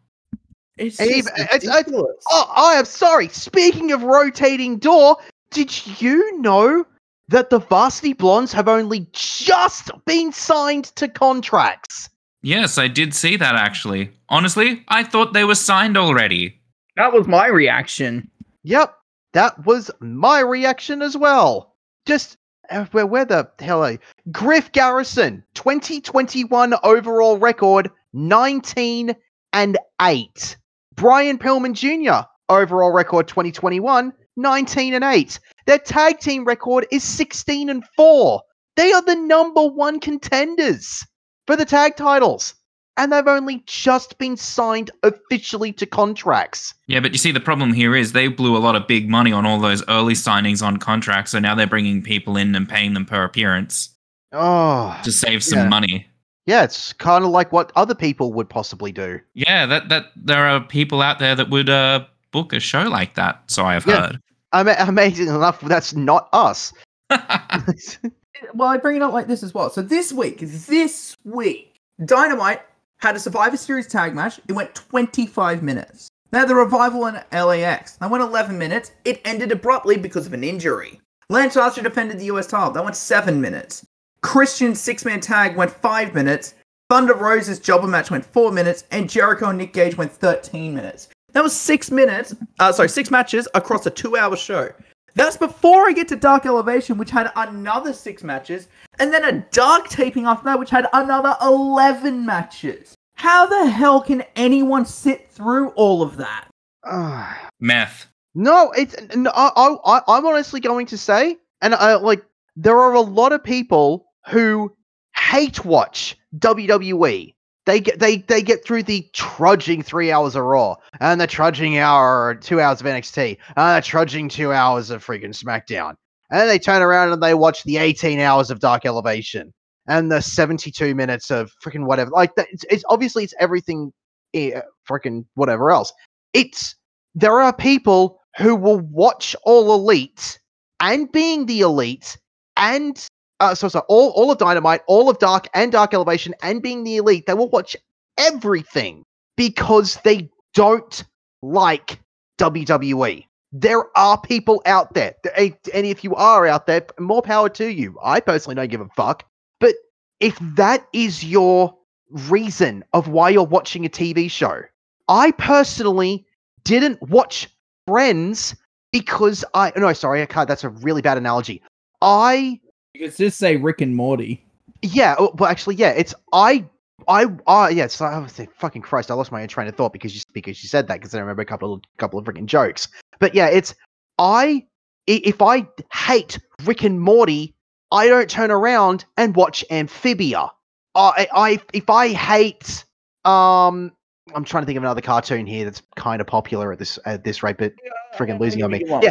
it's, And just even- it's- it's- Oh, I am sorry. Speaking of rotating door, did you know that the Varsity Blonds have only just been signed to contracts? Yes, I did see that actually. Honestly, I thought they were signed already. that was my reaction Yep, that was my reaction as well. Just uh, where, where the hell are you? Griff Garrison, 2021 overall record, 19 and 8. Brian Pillman Jr., overall record 2021, 19 and 8. Their tag team record is 16 and 4. They are the number one contenders for the tag titles. And they've only just been signed officially to contracts. Yeah, but you see, the problem here is they blew a lot of big money on all those early signings on contracts, so now they're bringing people in and paying them per appearance Oh, to save some Yeah. money. Yeah, it's kind of like what other people would possibly do. Yeah, that that there are people out there that would uh book a show like that. So I have Yeah. heard. Ama- amazing enough, that's not us. [LAUGHS] [LAUGHS] Well, I bring it up like this as well. So this week, this week, Dynamite had a Survivor Series tag match. It went 25 minutes. Now the revival in LAX. That went 11 minutes. It ended abruptly because of an injury. Lance Archer defended the US title. That went 7 minutes. Christian's six man tag went 5 minutes. Thunder Rose's jobber match went 4 minutes. And Jericho and Nick Gage went 13 minutes. That was 6 minutes, uh, sorry, 6 matches across a 2 hour show. That's before I get to Dark Elevation, which had another 6 matches and then a dark taping after that, which had another 11 matches. How the hell can anyone sit through all of that? Ah. [SIGHS] Meth. no, it's no, I, I, I'm honestly going to say, and I like there are a lot of people who hate watch WWE. They get they they get through the trudging three hours of Raw and the trudging hour two hours of NXT and the trudging two hours of freaking SmackDown, and then they turn around and they watch the 18 hours of Dark Elevation and the 72 minutes of freaking whatever. Like that, it's, it's obviously it's everything, eh, freaking whatever else. It's there are people who will watch All Elite and being the Elite and uh, so so all all of Dynamite, all of Dark and Dark Elevation and being the Elite. They will watch everything because they don't like WWE. There are people out there, th- and if you are out there, more power to you. I personally don't give a fuck. But if that is your reason of why you're watching a TV show, I personally didn't watch Friends because I no sorry I can't. That's a really bad analogy. I could just say Rick and Morty. yeah, oh, well actually yeah, it's I I uh yeah, it's I was saying fucking Christ, I lost my own train of thought because you because you said that because I remember a couple of couple of freaking jokes. But yeah, it's I i- if I hate Rick and Morty, I don't turn around and watch Amphibia. I I if I hate um I'm trying to think of another cartoon here that's kind of popular at this at this rate, but freaking losing on me. Yeah,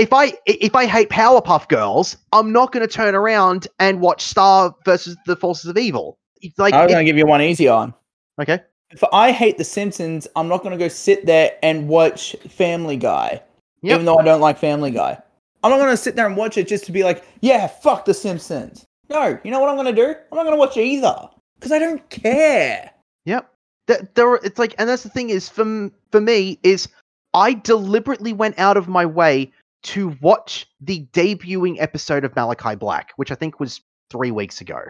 if I if I hate Powerpuff Girls, I'm not going to turn around and watch Star versus the Forces of Evil. It's like I'm going to give you one easy on. okay, If I hate The Simpsons, I'm not going to go sit there and watch Family Guy, Yep. even though I don't like Family Guy. I'm not going to sit there and watch it just to be like, yeah, fuck The Simpsons. No, you know what I'm going to do? I'm not going to watch either because I don't care. Yep. Th- There, it's like, and that's the thing is, for for me, is I deliberately went out of my way to watch the debuting episode of Malachi Black, which I think was three weeks ago.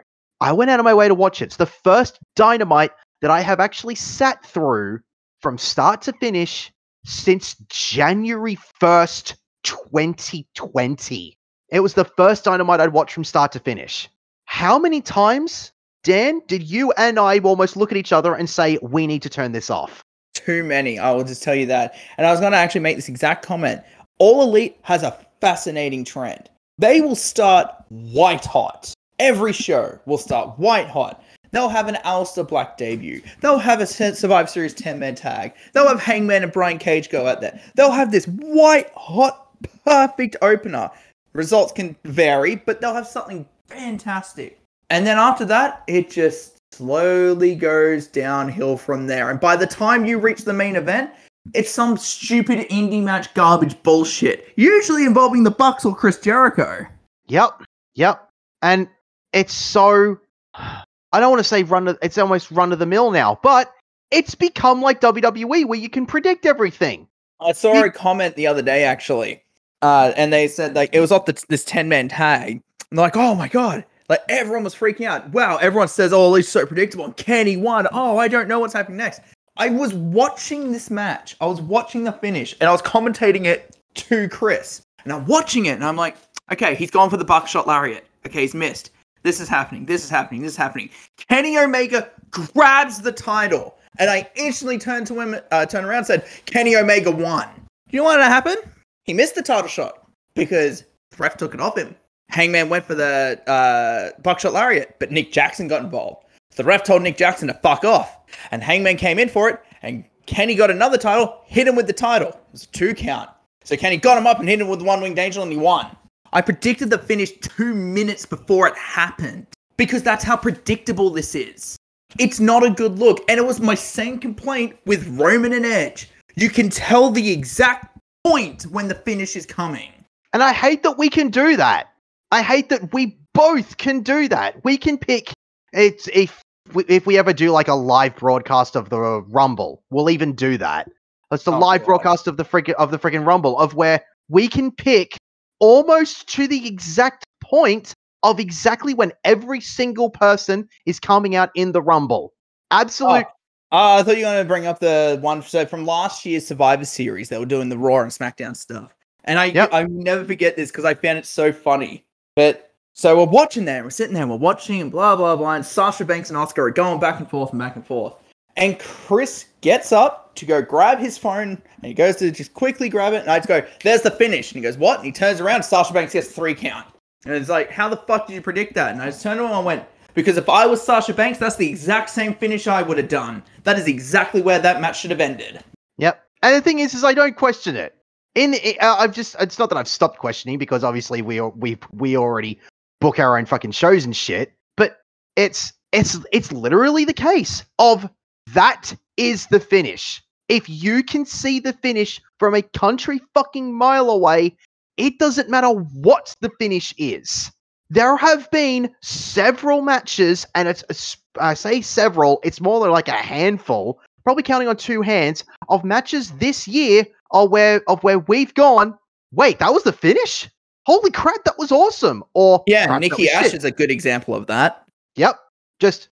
I went out of my way to watch it. It's the first Dynamite that I have actually sat through from start to finish since January first, 2020. It was the first Dynamite I'd watched from start to finish. How many times Dan, did you and I almost look at each other and say, we need to turn this off? Too many. I will just tell you that. And I was going to actually make this exact comment. All Elite has a fascinating trend. They will start white hot. Every show will start white hot. They'll have an Aleister Black debut. They'll have a Survivor Series 10 man tag. They'll have Hangman and Brian Cage go out there. They'll have this white hot, perfect opener. Results can vary, but they'll have something fantastic. And then after that, it just slowly goes downhill from there. And by the time you reach the main event, it's some stupid indie match garbage bullshit, usually involving the Bucks or Chris Jericho. Yep, yep. And it's so I don't want to say run of, it's almost run of the mill now, but it's become like WWE where you can predict everything. I saw a comment the other day actually, uh, and they said like it was off the, this ten man tag. And they're like, oh my god, like everyone was freaking out. Wow, everyone says, oh, he's so predictable. And Kenny won. Oh, I don't know what's happening next. I was watching this match. I was watching the finish, and I was commentating it to Chris. And I'm watching it, and I'm like, okay, he's gone for the buckshot lariat. Okay, he's missed. This is happening. This is happening. This is happening. Kenny Omega grabs the title, and I instantly turned to him, uh, turned around, and said, "Kenny Omega won." Do You know what happened? He missed the title shot because the ref took it off him. Hangman went for the uh, buckshot lariat, but Nick Jackson got involved. The ref told Nick Jackson to fuck off, and Hangman came in for it, and Kenny got another title, hit him with the title. It was a two count. So Kenny got him up and hit him with the one winged angel, and he won. I predicted the finish two minutes before it happened because that's how predictable this is. It's not a good look. And it was my same complaint with Roman and Edge. You can tell the exact point when the finish is coming. And I hate that we can do that. I hate that we both can do that. We can pick it's if we, if we ever do like a live broadcast of the Rumble, we'll even do that. It's the Oh, live God. broadcast of the freaking of the freaking Rumble of where we can pick almost to the exact point of exactly when every single person is coming out in the Rumble. Absolute. Uh, I thought you were going to bring up the one so from last year's Survivor Series. They were doing the Raw and SmackDown stuff, and I Yep. I never forget this because I found it so funny. But so we're watching there, we're sitting there, we're watching, and blah blah blah. And Sasha Banks and Oscar are going back and forth and back and forth. And Chris gets up to go grab his phone, and he goes to just quickly grab it. And I just go, "There's the finish." And he goes, "What?" And he turns around. Sasha Banks gets three count. And it's like, how the fuck did you predict that? And I just turned around and went, because if I was Sasha Banks, that's the exact same finish I would have done. That is exactly where that match should have ended. Yep. And the thing is, is I don't question it. In uh, I've just it's not that I've stopped questioning because obviously we we we already book our own fucking shows and shit. But it's it's it's literally the case of that is the finish. If you can see the finish from a country fucking mile away, it doesn't matter what the finish is. There have been several matches, and it's I say several. It's more like a handful probably counting on two hands of matches this year of where of where we've gone. Wait, that was the finish. Holy crap, that was awesome! Or Yeah, Nikki Ash shit. is a good example of that. Yep, just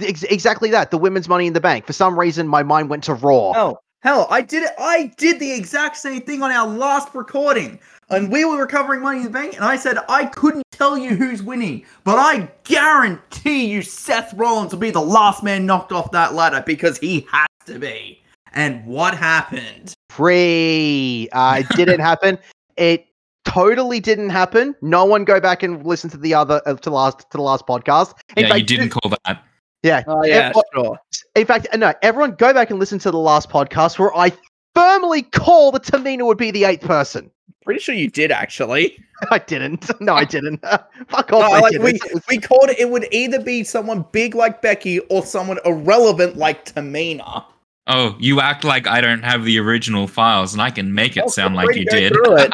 ex- exactly that. The women's Money in the Bank. For some reason, my mind went to Raw. Hell, hell, I did it. I did the exact same thing on our last recording. And we were recovering money in the bank, and I said I couldn't tell you who's winning, but I guarantee you Seth Rollins will be the last man knocked off that ladder because he has to be. And what happened? Free. Uh, it didn't [LAUGHS] happen. It totally didn't happen. No one go back and listen to the other uh, to the last to the last podcast. In yeah, fact, you didn't call that. Yeah. Oh yeah, sure. In fact, uh, no, everyone go back and listen to the last podcast where I firmly call that Tamina would be the eighth person. Pretty sure you did actually. [LAUGHS] I didn't. [LAUGHS] No, I didn't. [LAUGHS] Fuck off. I like we, we called it. It would either be someone big like Becky or someone irrelevant like Tamina. Oh, you act like I don't have the original files, and I can make it Oh, sound like you to go did.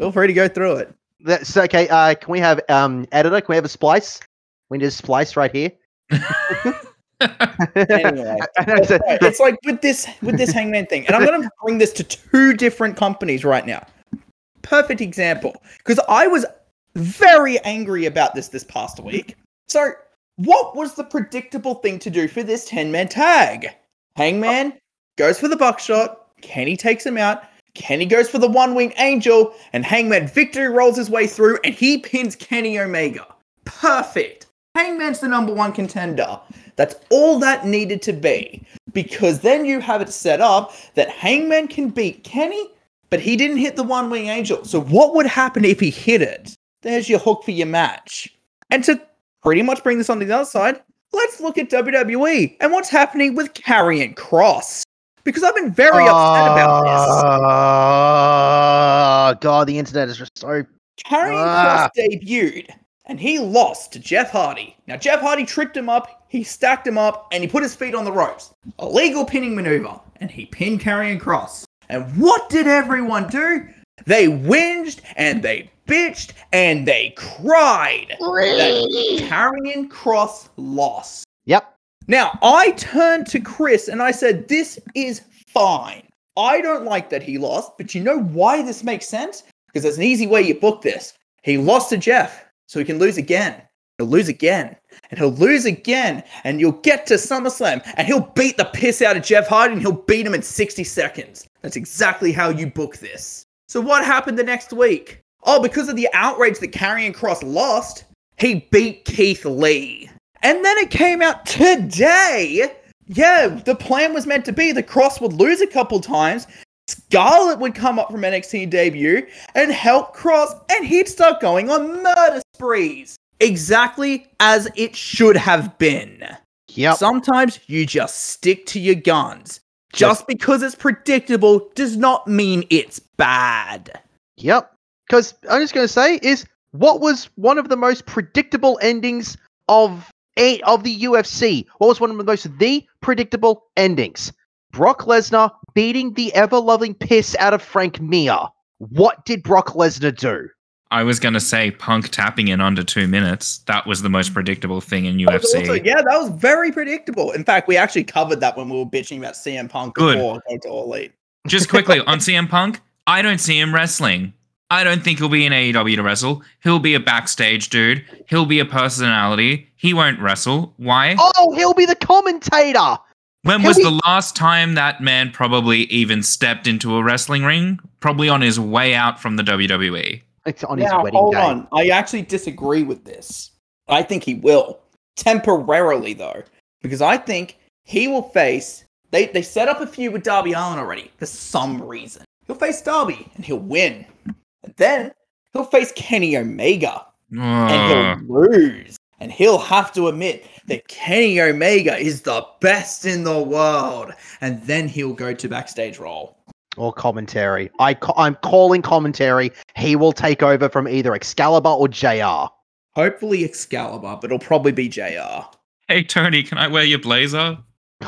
Through it. Feel free to go through it. That's okay. Uh, can we have um editor? Can we have a splice? We need a splice right here. [LAUGHS] Anyway. [LAUGHS] And I said- Right, it's like with this with this hangman thing and i'm going to bring this to two different companies right now perfect example because i was very angry about this this past week so what was the predictable thing to do for this 10 man tag hangman goes for the buckshot kenny takes him out kenny goes for the one wing angel and hangman victory rolls his way through and he pins kenny omega perfect Hangman's the number one contender. That's all that needed to be. Because then you have it set up that Hangman can beat Kenny, but he didn't hit the one wing angel. So what would happen if he hit it? There's your hook for your match. And to pretty much bring this on to the other side, let's look at WWE and what's happening with Karrion Kross. Because I've been very upset about this. Oh, God, the internet is just so. Karrion Ah. Kross debuted and he lost to Jeff Hardy. Now, Jeff Hardy tricked him up, he stacked him up, and he put his feet on the ropes. A legal pinning maneuver. And he pinned Karrion Kross. And what did everyone do? They whinged and they bitched and they cried that Karrion Kross lost. Yep. Now, I turned to Chris and I said, This is fine. I don't like that he lost, but you know why this makes sense? Because there's an easy way you book this. He lost to Jeff, so he can lose again. He'll lose again, and he'll lose again, and you'll get to SummerSlam, and he'll beat the piss out of Jeff Hardy, and he'll beat him in 60 seconds. That's exactly how you book this. So, what happened the next week? Oh, because of the outrage that Karrion Kross lost, he beat Keith Lee. And then it came out today. Yeah, the plan was meant to be the Kross would lose a couple times. Scarlett would come up from NXT debut and help Kross, and he'd start going on murder sprees. Exactly as it should have been. Yep. Sometimes you just stick to your guns. Just because it's predictable does not mean it's bad. Yep. Because I'm just going to say is what was one of the most predictable endings of a of the UFC? What was one of the most the predictable endings? Brock Lesnar beating the ever loving piss out of Frank Mir. What did Brock Lesnar do? I was going to say Punk tapping in under two minutes. That was the most predictable thing in That UFC. also- yeah, that was very predictable. In fact, we actually covered that when we were bitching about CM Punk Good. before Go to All Elite. Just quickly [LAUGHS] on CM Punk, I don't see him wrestling. I don't think he'll be in AEW to wrestle. He'll be a backstage dude. He'll be a personality. He won't wrestle. Why? Oh, he'll be the commentator. when can was we- the last time that man probably even stepped into a wrestling ring? Probably on his way out from the. WWE. It's on his now, wedding hold day. on. I actually disagree with this. I think he will. Temporarily, though. Because I think he will face. They, they set up a feud with Darby Allin already for some reason. He'll face Darby and he'll win. And then he'll face Kenny Omega Ugh. and he'll ah. lose. And he'll have to admit that Kenny Omega is the best in the world. And then he'll go to backstage role. Or commentary. I ca- I'm calling commentary. He will take over from either Excalibur or JR. Hopefully Excalibur, but it'll probably be JR. hey Tony, can I wear your blazer?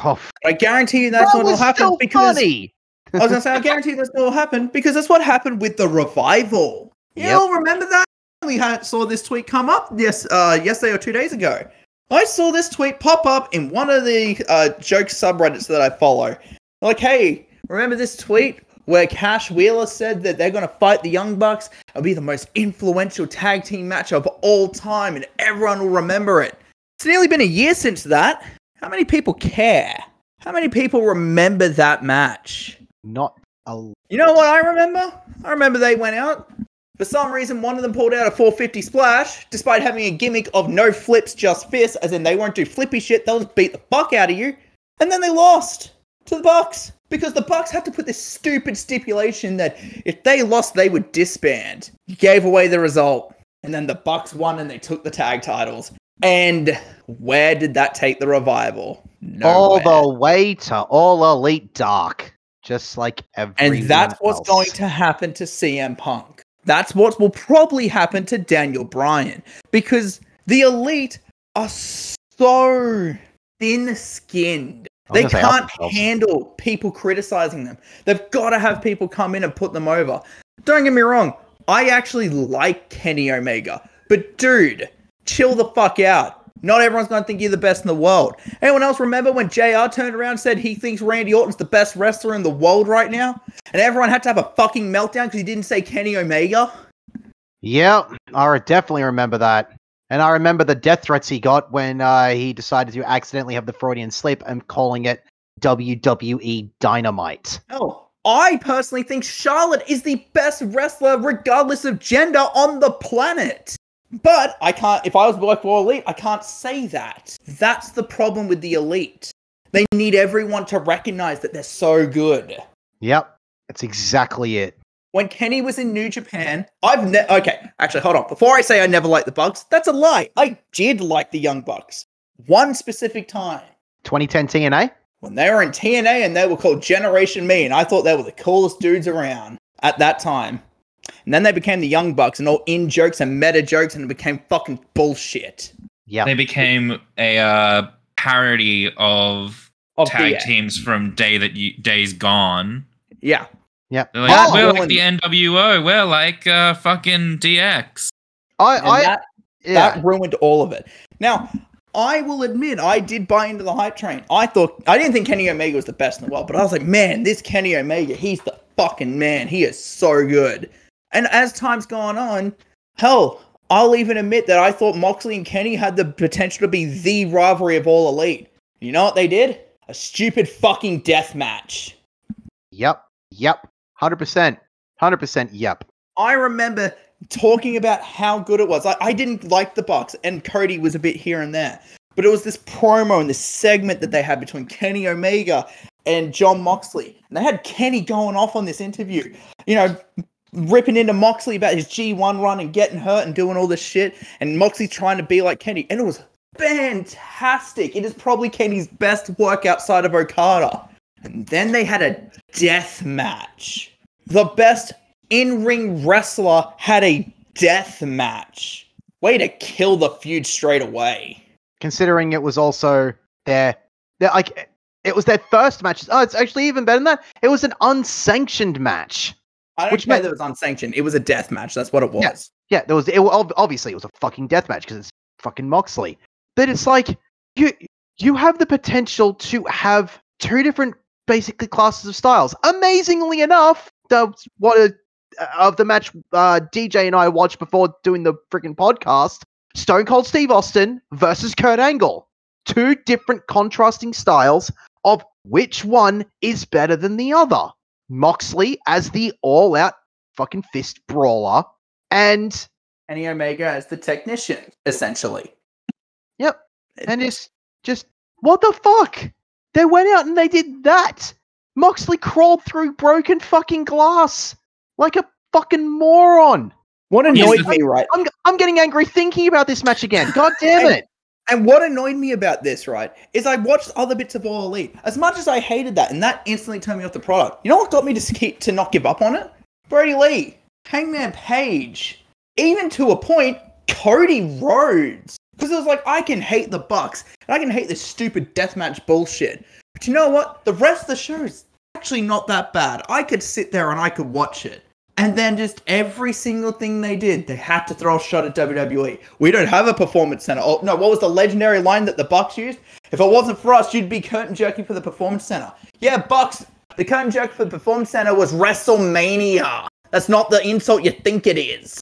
Oh, f- I guarantee you that's that what will was happen still because funny. I was gonna say I guarantee this will happen because that's what happened with the revival. You Yep. all remember that? We had, saw this tweet come up yes uh, yesterday or two days ago. I saw this tweet pop up in one of the uh, joke subreddits that I follow. Like, hey, remember this tweet where Cash Wheeler said that they're gonna fight the Young Bucks? It'll be the most influential tag team match of all time, and everyone will remember it. It's nearly been a year since that. How many people care? How many people remember that match? Not a. You know what I remember? I remember they went out. For some reason, one of them pulled out a 450 splash, despite having a gimmick of no flips, just fists, as in they won't do flippy shit, they'll just beat the fuck out of you. And then they lost to the Bucks. Because the Bucks had to put this stupid stipulation that if they lost, they would disband. You gave away the result. And then the Bucks won and they took the tag titles. And where did that take the revival? all the way to all elite dark, just like every. And that's what's going to happen to CM Punk. That's what will probably happen to Daniel Bryan. Because the elite are so thin skinned. They can't handle people criticizing them. They've got to have people come in and put them over. Don't get me wrong, I actually like Kenny Omega. But dude, chill the fuck out. Not everyone's going to think you're the best in the world. Anyone else remember when JR turned around and said he thinks Randy Orton's the best wrestler in the world right now? And everyone had to have a fucking meltdown because he didn't say Kenny Omega? Yeah, I definitely remember that. And I remember the death threats he got when uh, he decided to accidentally have the Freudian slip and calling it WWE Dynamite. Oh, I personally think Charlotte is the best wrestler, regardless of gender, on the planet. But I can't. If I was Black War Elite, I can't say that. That's the problem with the Elite. They need everyone to recognize that they're so good. Yep, that's exactly it. When Kenny was in New Japan, I've ne- okay. Actually, hold on. Before I say I never liked the Bucks, that's a lie. I did like the Young Bucks. One specific time 2010 TNA. when they were in TNA and they were called Generation Me, and I thought they were the coolest dudes around at that time. And then they became the Young Bucks and all in jokes and meta jokes, and it became fucking bullshit. Yeah. They became a uh, parody of Of tag the- teams from day that you, days gone. Yeah. Yeah. They're like, Oh, we're well, like the NWO. We're like uh, fucking DX. I, And I, that, yeah. that ruined all of it. Now, I will admit, I did buy into the hype train. I thought, I didn't think Kenny Omega was the best in the world, but I was like, man, this Kenny Omega, he's the fucking man. He is so good. And as time's gone on, hell, I'll even admit that I thought Moxley and Kenny had the potential to be the rivalry of all elite. You know what they did? A stupid fucking death match. Yep. Yep. Hundred percent. Hundred percent. Yep. I remember talking about how good it was. I, I didn't like the Bucks, and Cody was a bit here and there, but it was this promo and this segment that they had between Kenny Omega and Jon Moxley, and they had Kenny going off on this interview, you know, ripping into Moxley about his G1 run and getting hurt and doing all this shit, and Moxley trying to be like Kenny, and it was fantastic. It is probably Kenny's best work outside of Okada. And then they had a death match. The best in ring wrestler had a death match. Way to kill the feud straight away. Considering it was also their, their like, it was their first match. Oh, it's actually even better than that. It was an unsanctioned match. I don't Which care meant- that it was unsanctioned. It was a death match. That's what it was. Yeah. Yeah, there was. It, ob- obviously, it was a fucking death match because it's fucking Moxley. But it's like you you have the potential to have two different basically classes of styles. Amazingly enough, the what a, of the match uh, DJ and I watched before doing the freaking podcast: Stone Cold Steve Austin versus Kurt Angle. Two different contrasting styles of which one is better than the other. Moxley as the all-out fucking fist brawler, and Kenny Omega as the technician, essentially. Yep. and it's just what the fuck? They went out and they did that. Moxley crawled through broken fucking glass like a fucking moron. what Here's annoyed me, right? I'm I'm getting angry thinking about this match again. God damn it. And what annoyed me about this, right, is I watched other bits of All Elite. As much as I hated that, and that instantly turned me off the product. You know what got me to keep to not give up on it? Brodie Lee, Hangman Page, even to a point, Cody Rhodes. Because it was like I can hate the Bucks and I can hate this stupid deathmatch bullshit. But you know what? The rest of the show is actually not that bad. I could sit there and I could watch it. And then just every single thing they did, they had to throw a shot at WWE. We don't have a performance center. Oh no, what was the legendary line that the Bucks used? If it wasn't for us, you'd be curtain jerking for the performance center. Yeah, Bucks. The curtain jerk for the performance center was WrestleMania. That's not the insult you think it is.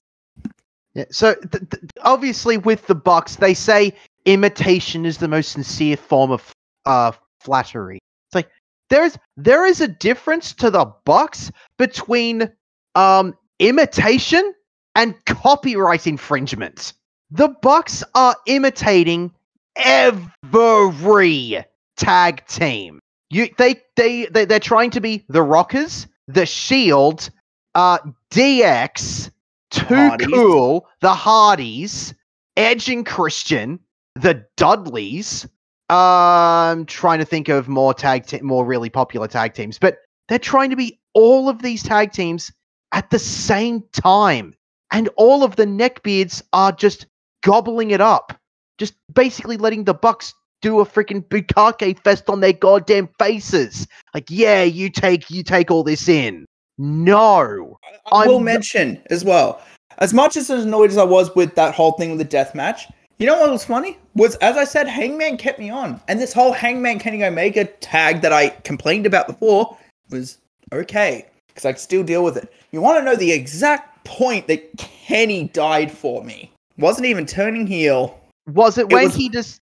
Yeah, so th- th- obviously with the Bucks, they say imitation is the most sincere form of uh flattery. It's like there's there is a difference to the Bucks between um imitation and copyright infringement. The Bucks are imitating every tag team. You they they, they they're trying to be the Rockers, the Shield, uh DX, Too Hardys. Cool, the Hardys, Edge and Christian, the Dudleys. I'm trying to think of more tag te- more really popular tag teams, but they're trying to be all of these tag teams at the same time. And all of the neckbeards are just gobbling it up. Just basically letting the Bucks do a freaking bukake fest on their goddamn faces. Like, yeah, you take you take all this in. No. I will I'm- mention as well, as much as annoyed as I was with that whole thing with the death match, you know what was funny? Was as I said, Hangman kept me on. And this whole Hangman Kenny Omega tag that I complained about before was okay. Because I could still deal with it. You want to know the exact point that Kenny died for me? Wasn't even turning heel. Was it It when was- he just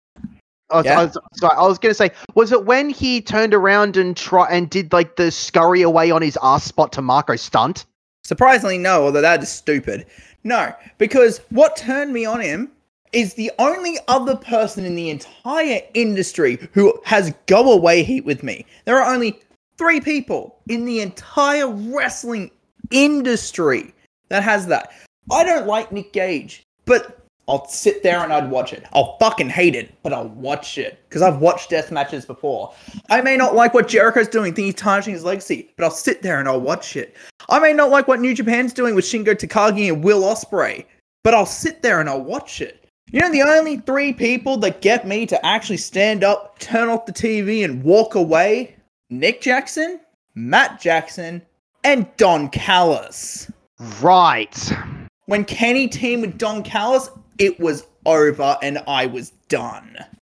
Oh, Yeah? Oh, I was, sorry, I was gonna say, was it when he turned around and try and did like the scurry away on his ass spot to Marko Stunt? Surprisingly, no, although that is stupid. No, because what turned me on him is the only other person in the entire industry who has go away heat with me. There are only three people in the entire wrestling industry that has that. I don't like Nick Gage, but I'll sit there and I'd watch it. I'll fucking hate it, but I'll watch it because I've watched death matches before. I may not like what Jericho's doing, think he's tarnishing his legacy, but I'll sit there and I'll watch it. I may not like what New Japan's doing with Shingo Takagi and Will Ospreay, but I'll sit there and I'll watch it. You know, the only three people that get me to actually stand up, turn off the TV, and walk away Nick Jackson, Matt Jackson, and Don Callis. Right. When Kenny teamed with Don Callis, it was over and I was done.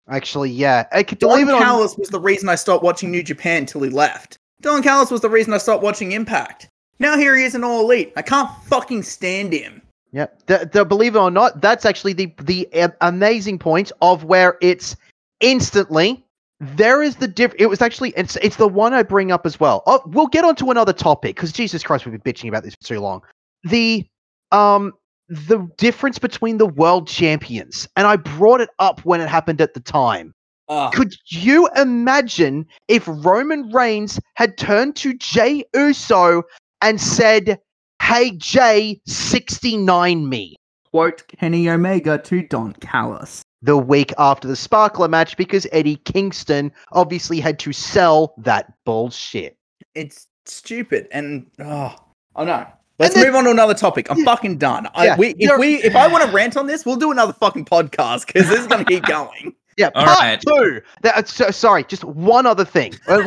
Actually, yeah. I could Don believe it or Callis was the reason I stopped watching New Japan until he left. Don Callis was the reason I stopped watching Impact. Now here he is in All Elite. I can't fucking stand him. Yeah, the, the, believe it or not, that's actually the the amazing point of where it's instantly there is the diff. It was actually it's it's the one I bring up as well. Oh, we'll get on to another topic because Jesus Christ, we've been bitching about this for too long. The um the difference between the world champions, and I brought it up when it happened at the time. Ugh. Could you imagine if Roman Reigns had turned to Jey Uso and said, "Hey Jay, 69 me." Quote Kenny Omega to Don Callis. The week after the Sparkler match because Eddie Kingston obviously had to sell that bullshit. It's stupid and oh, oh no. Let's then- move on to another topic. I'm Yeah. fucking done. I, Yeah, we, if we, if I want to rant on this, we'll do another fucking podcast because this is gonna keep going. [LAUGHS] Yeah, All part right. two. That, uh, so, sorry, just one other thing. [LAUGHS] Uh,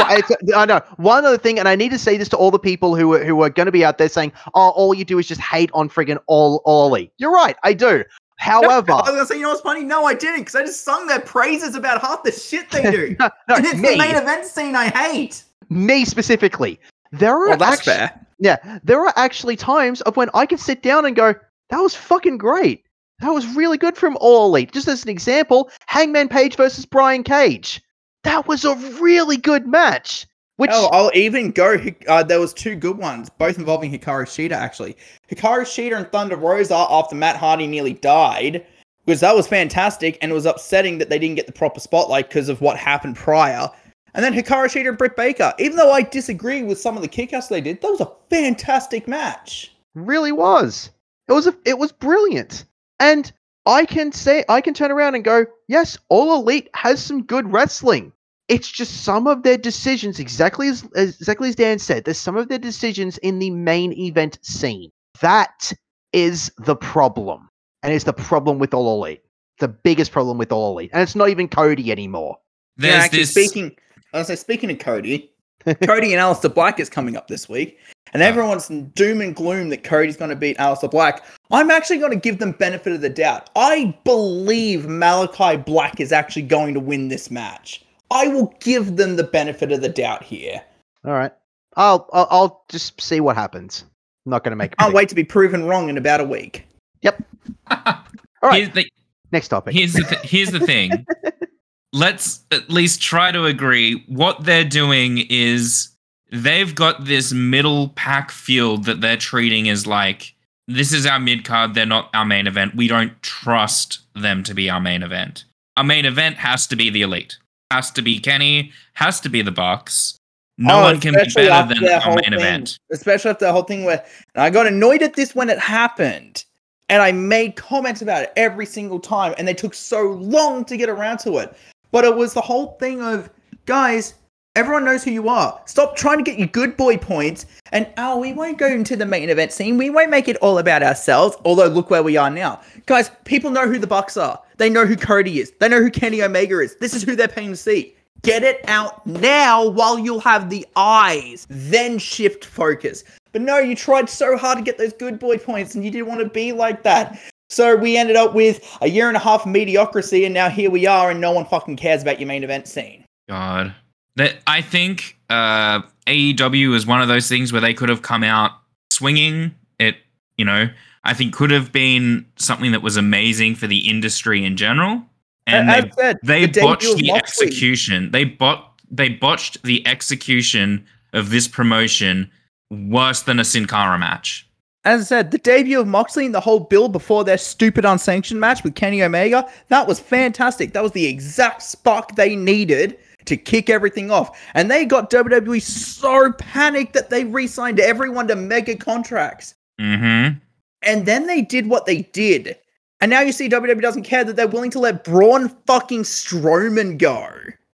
I know one other thing, and I need to say this to all the people who are, who are going to be out there saying, "Oh, all you do is just hate on friggin' all Ollie." You're right, I do. However, I was gonna say, you know what's funny? No, I didn't because I just sung their praises about half the shit they [LAUGHS] do. no, no, [LAUGHS] and it's me, the main event scene I hate. me specifically, there are Well, that's actu- fair. Yeah, there are actually times of when I can sit down and go, "That was fucking great. That was really good from All Elite." Just as an example, Hangman Page versus Brian Cage. That was a really good match. Which Oh, I'll even go. Uh, there was two good ones, both involving Hikaru Shida. Actually, Hikaru Shida and Thunder Rosa after Matt Hardy nearly died, because that was fantastic, and it was upsetting that they didn't get the proper spotlight because of what happened prior. And then Hikaru Shida and Britt Baker. Even though I disagree with some of the kickouts they did, that was a fantastic match. really was. It was a, it was brilliant. And I can say I can turn around and go, "Yes, All Elite has some good wrestling." It's just some of their decisions, exactly as, as exactly as Dan said. There's some of their decisions in the main event scene. That is the problem, and it's the problem with All Elite. The biggest problem with All Elite, and it's not even Cody anymore. There's yeah, actually, this. speaking. I was say, speaking of Cody, Cody and Aleister Black is coming up this week, and everyone's doom and gloom that Cody's going to beat Aleister Black. I'm actually going to give them benefit of the doubt. I believe Malachi Black is actually going to win this match. I will give them the benefit of the doubt here. All right, I'll I'll, I'll just see what happens. I'm not going to make. a Can't wait to be proven wrong in about a week. Yep. [LAUGHS] All right, here's, the, next topic. here's the th- here's the thing. [LAUGHS] Let's at least try to agree. What they're doing is they've got this middle pack field that they're treating as like this is our mid card. They're not our main event. We don't trust them to be our main event. Our main event has to be the elite. Has to be Kenny. Has to be the Bucks. No Oh, one can be better than our main thing- event. Especially after the whole thing where and I got annoyed at this when it happened. And I made comments about it every single time, and they took so long to get around to it. But it was the whole thing of, guys, everyone knows who you are. Stop trying to get your good boy points. And oh, we won't go into the main event scene. We won't make it all about ourselves. Although look where we are now, guys. People know who the Bucks are. They know who Cody is. They know who Kenny Omega is. This is who they're paying to see. Get it out now while you'll have the eyes. Then shift focus. But no, you tried so hard to get those good boy points and you didn't want to be like that. So we ended up with a year and a half of mediocrity and now here we are and no one fucking cares about your main event scene. God, that I think uh, AEW is one of those things where they could have come out swinging. It, you know, I think could have been something that was amazing for the industry in general. And As they said, they the botched the execution. They bot they botched the execution of this promotion worse than a Sin Cara match. As I said, the debut of Moxley and the whole build before their stupid unsanctioned match with Kenny Omega, that was fantastic. That was the exact spark they needed to kick everything off. And they got WWE so panicked that they re signed everyone to mega contracts. Mm-hmm. And then they did what they did. And now you see WWE doesn't care that they're willing to let Braun fucking Strowman go.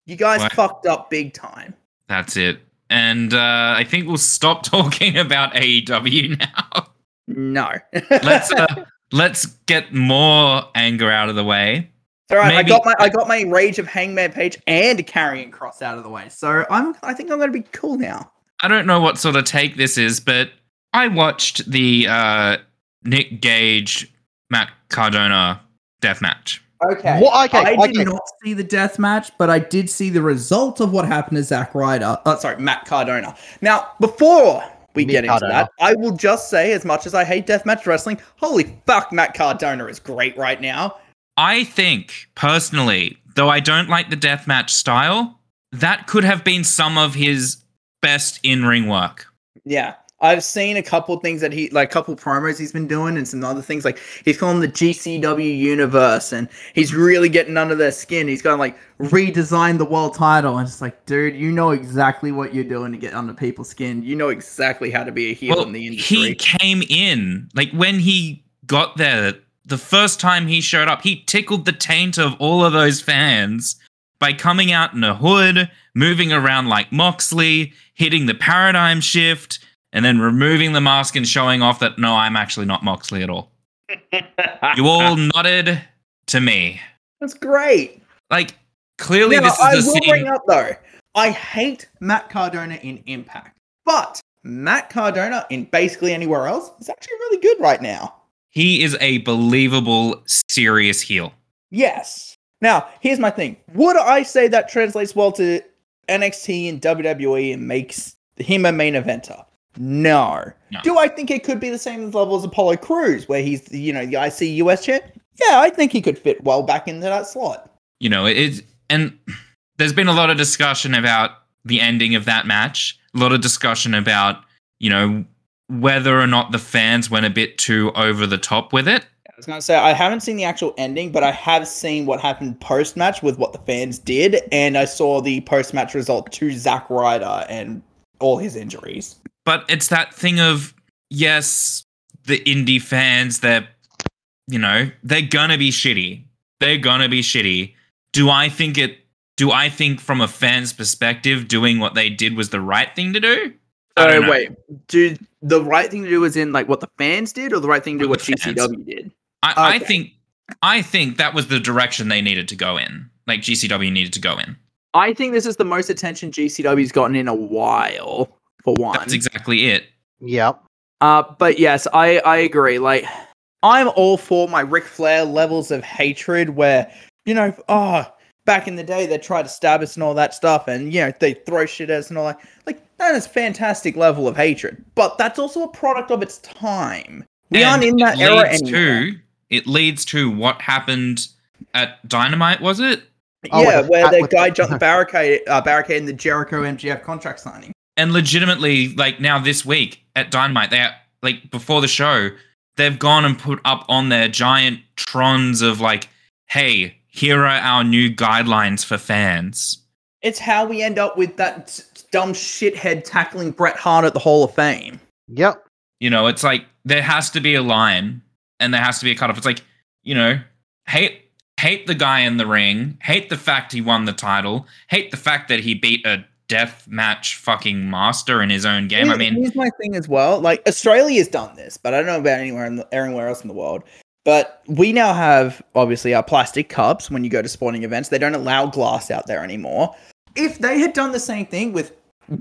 You guys What? fucked up big time. That's it. And uh, I think we'll stop [LAUGHS] talking about AEW now. No. [LAUGHS] let's uh, let's get more anger out of the way. All right, I got my I got my Rage of Hangman Page and Karrion Kross out of the way. So I'm I think I'm gonna be cool now. I don't know what sort of take this is, but I watched the uh, Nick Gage Matt Cardona death match. Okay. Well, okay, I okay. did not see the death match, but I did see the result of what happened to Zack Ryder. Oh, sorry, Matt Cardona. Now, before we Mick get into Cardona. that, I will just say, as much as I hate deathmatch wrestling, holy fuck, Matt Cardona is great right now. I think personally, though I don't like the deathmatch style, that could have been some of his best in-ring work. Yeah. I've seen a couple things that he like a couple promos he's been doing and some other things like he's calling the GCW universe and he's really getting under their skin. He's going like Redesigned the world title, and it's like, dude, you know exactly what you're doing to get under people's skin. you know exactly how to be a heel Well, in the industry. he came in like when he got there. The first time he showed up, he tickled the taint of all of those fans by coming out in a hood, moving around like Moxley, hitting the paradigm shift, and then removing the mask and showing off that no, I'm actually not Moxley at all. [LAUGHS] You all nodded to me. That's great. Like clearly, Now, this is I the will scene. bring up though. I hate Matt Cardona in Impact, but Matt Cardona in basically anywhere else is actually really good right now. He is a believable, serious heel. Yes. Now, here's my thing. Would I say that translates well to NXT and WWE and makes him a main eventer? No. No. Do I think it could be the same level as Apollo Crews, where he's you know the IC US champ? Yeah, I think he could fit well back into that slot. you know it and there's been a lot of discussion about the ending of that match a lot of discussion about you know whether or not the fans went a bit too over the top with it. I was gonna say I haven't seen the actual ending, but I have seen what happened post match with what the fans did, and I saw the post match result to Zack Ryder and all his injuries. but it's that thing of yes the indie fans they're you know they're gonna be shitty. They're gonna be shitty. Do i think it do i think from a fan's perspective doing what they did was the right thing to do I don't Oh know. wait, do the right thing to do was in like what the fans did, or the right thing to do what What. GCW did? I, I think I think that was the direction they needed to go in. Like GCW needed to go in. I think this is the most attention GCW's gotten in a while. For one, That's exactly it. Yep. Uh, but yes, I, I agree. Like, I'm all for my Ric Flair levels of hatred where, you know, oh, back in the day they tried to stab us and all that stuff and, you know, they throw shit at us and all that. Like, that is fantastic level of hatred. But that's also a product of its time. We And aren't in that it era leads anymore. to it leads to what happened at Dynamite, was it? Oh, yeah, where uh, the guy the- jumped the [LAUGHS] barricade, uh, barricade in the Jericho MJF contract signing. And legitimately, like now this week at Dynamite, they are, like before the show, they've gone and put up on their giant trons of like, hey, here are our new guidelines for fans. It's how we end up with that s- dumb shithead tackling Bret Hart at the Hall of Fame. Yep. You know, it's like there has to be a line and there has to be a cutoff. It's like, you know, hate hate the guy in the ring, hate the fact he won the title, hate the fact that he beat a death match fucking master in his own game. I mean, here's my thing as well. Like Australia's done this, but I don't know about anywhere in the, anywhere else in the world. But we now have obviously our plastic cups when you go to sporting events. They don't allow glass out there anymore. If they had done the same thing with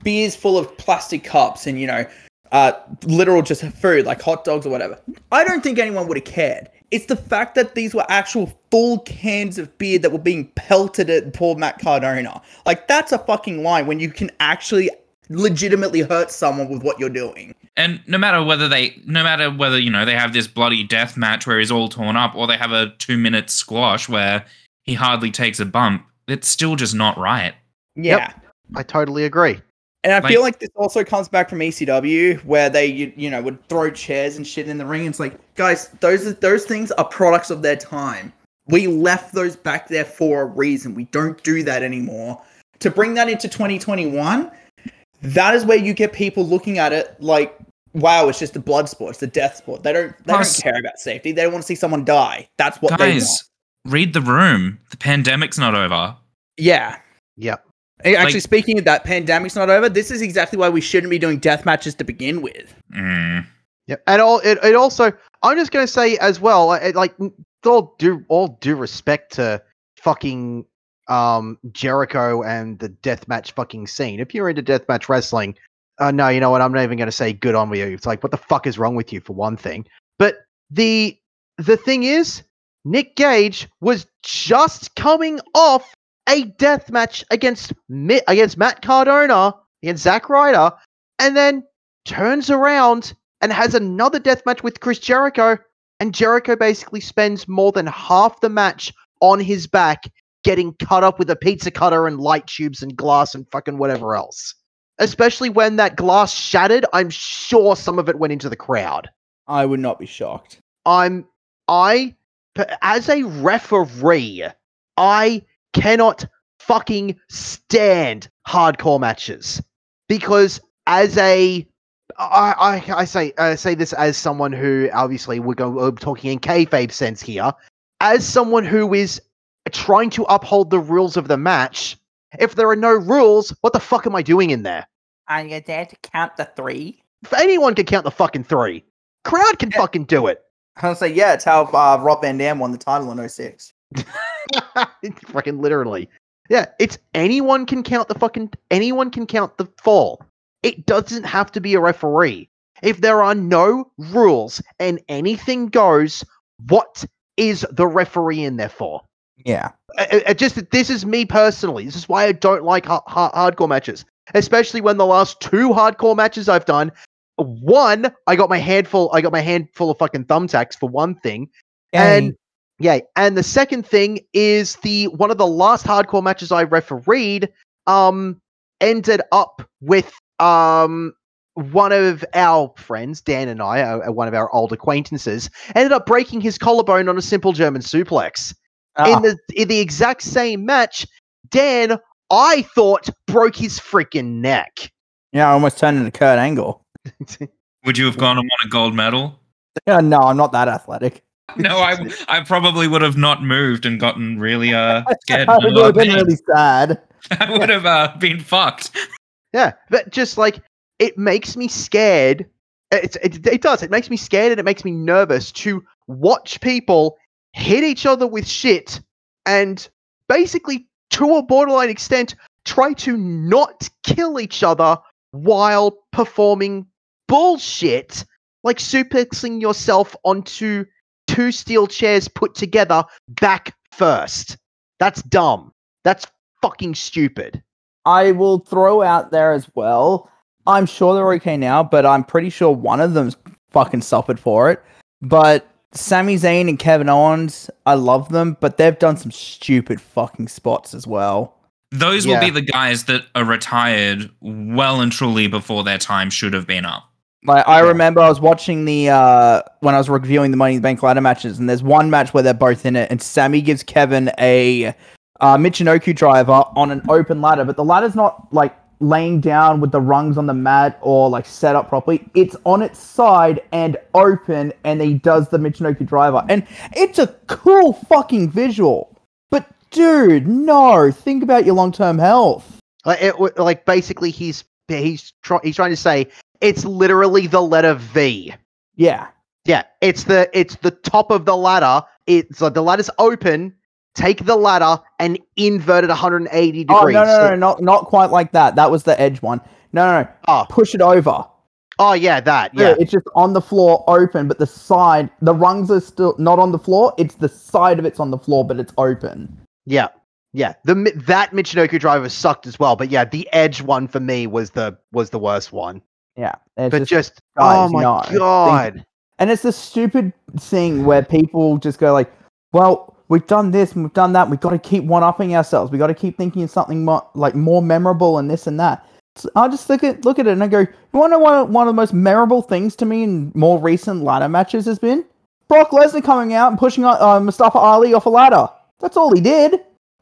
beers full of plastic cups and you know, uh, literal just food like hot dogs or whatever, I don't think anyone would have cared. It's the fact that these were actual full cans of beer that were being pelted at poor Matt Cardona. Like that's a fucking line when you can actually legitimately hurt someone with what you're doing. and no matter whether they, no matter whether you know they have this bloody death match where he's all torn up, or they have a two minute squash where he hardly takes a bump, it's still just not right. Yeah. I totally agree. And I Like- feel like this also comes back from ECW, where they you, you know would throw chairs and shit in the ring. It's like, guys, those those things are products of their time. We left those back there for a reason. We don't do that anymore. To bring that into 2021, that is where you get people looking at it like, wow, it's just a blood sport, it's a death sport. They don't they Plus- don't care about safety. They don't want to see someone die. That's what they want. Guys, read the room. The pandemic's not over. Yeah. Yep. Hey, Actually, Like- speaking of that, pandemic's not over. This is exactly why we shouldn't be doing death matches to begin with. Mm. Yep. And all it, it also I'm just gonna say as well, I- like with all due all due respect to fucking um Jericho and the deathmatch fucking scene. If you're into deathmatch wrestling, uh no, you know what, I'm not even gonna say good on you. It's like what the fuck is wrong with you for one thing. But the the thing is, Nick Gage was just coming off a death match against against Matt Cardona, against Zack Ryder, and then turns around and has another death match with Chris Jericho, and Jericho basically spends more than half the match on his back getting cut up with a pizza cutter and light tubes and glass and fucking whatever else. Especially when that glass shattered, I'm sure some of it went into the crowd. I would not be shocked. I'm I as a referee, I cannot fucking stand hardcore matches because as a I, I, I say I say this as someone who obviously we're going we're talking in kayfabe sense here. As someone who is trying to uphold the rules of the match, if there are no rules, what the fuck am I doing in there? Are you there to count the three? If anyone can count the fucking three, crowd can fucking do it. I was like, yeah, it's how uh, Rob Van Dam won the title in 06. [LAUGHS] [LAUGHS] fucking literally. Yeah, it's anyone can count the fucking anyone can count the fall. It doesn't have to be a referee. If there are no rules and anything goes, what is the referee in there for? Yeah. I- I- I just this is me personally. This is why I don't like ha- ha- hardcore matches, especially when the last two hardcore matches I've done. One, I got my handful. I got my handful of fucking thumbtacks for one thing, and yeah, and the second thing is the one of the last hardcore matches I refereed um ended up with um one of our friends, Dan and I, uh, one of our old acquaintances, ended up breaking his collarbone on a simple German suplex. Ah. In the in the exact same match, Dan I thought broke his freaking neck. yeah, I almost turned into Kurt Angle. [LAUGHS] Would you have gone and won a gold medal? Yeah, no, I'm not that athletic. [LAUGHS] No, I I probably would have not moved and gotten really uh [LAUGHS] scared. I and in a would have been really sad. [LAUGHS] I would have uh, been fucked. Yeah, but just like it makes me scared. It, it, it does. It makes me scared and it makes me nervous to watch people hit each other with shit and basically, to a borderline extent, try to not kill each other while performing bullshit like suplexing yourself onto two steel chairs put together back first. That's dumb. That's fucking stupid. I will throw out there as well. I'm sure they're okay now, but I'm pretty sure one of them's fucking suffered for it. But Sami Zayn and Kevin Owens, I love them, but they've done some stupid fucking spots as well. Those will be the guys that are retired well and truly before their time should have been up. Like I remember I was watching the uh when I was reviewing the Money in the Bank ladder matches, and there's one match where they're both in it, and Sami gives Kevin a uh, Michinoku driver on an open ladder, but the ladder's not like laying down with the rungs on the mat or like set up properly. It's on its side and open, and he does the Michinoku driver, and it's a cool fucking visual. But dude, no, think about your long term health. Like, it, like basically, he's he's try, he's trying to say it's literally the letter V. Yeah, Yeah, it's the it's the top of the ladder. It's like the ladder's open. Take the ladder and invert it 180 degrees. Oh degrees. no, no, no, not not quite like that. That was the edge one. No, no, no. Oh, Push it over. oh yeah, that. Yeah, Yeah, it's just on the floor, open, but the side, the rungs are still not on the floor. It's the side of it's on the floor, but it's open. yeah, yeah. The that Michinoku driver sucked as well, but yeah, the edge one for me was the was the worst one. Yeah, But just- just, guys, oh my no. God. and it's the stupid thing where people just go like, "Well, we've done this and we've done that. We've got to keep one upping ourselves. We've got to keep thinking of something more like more memorable and this and that." I just look at look at it and I go, you want to know what one of the most memorable things to me in more recent ladder matches has been? Brock Lesnar coming out and pushing uh, Mustafa Ali off a ladder. That's all he did. And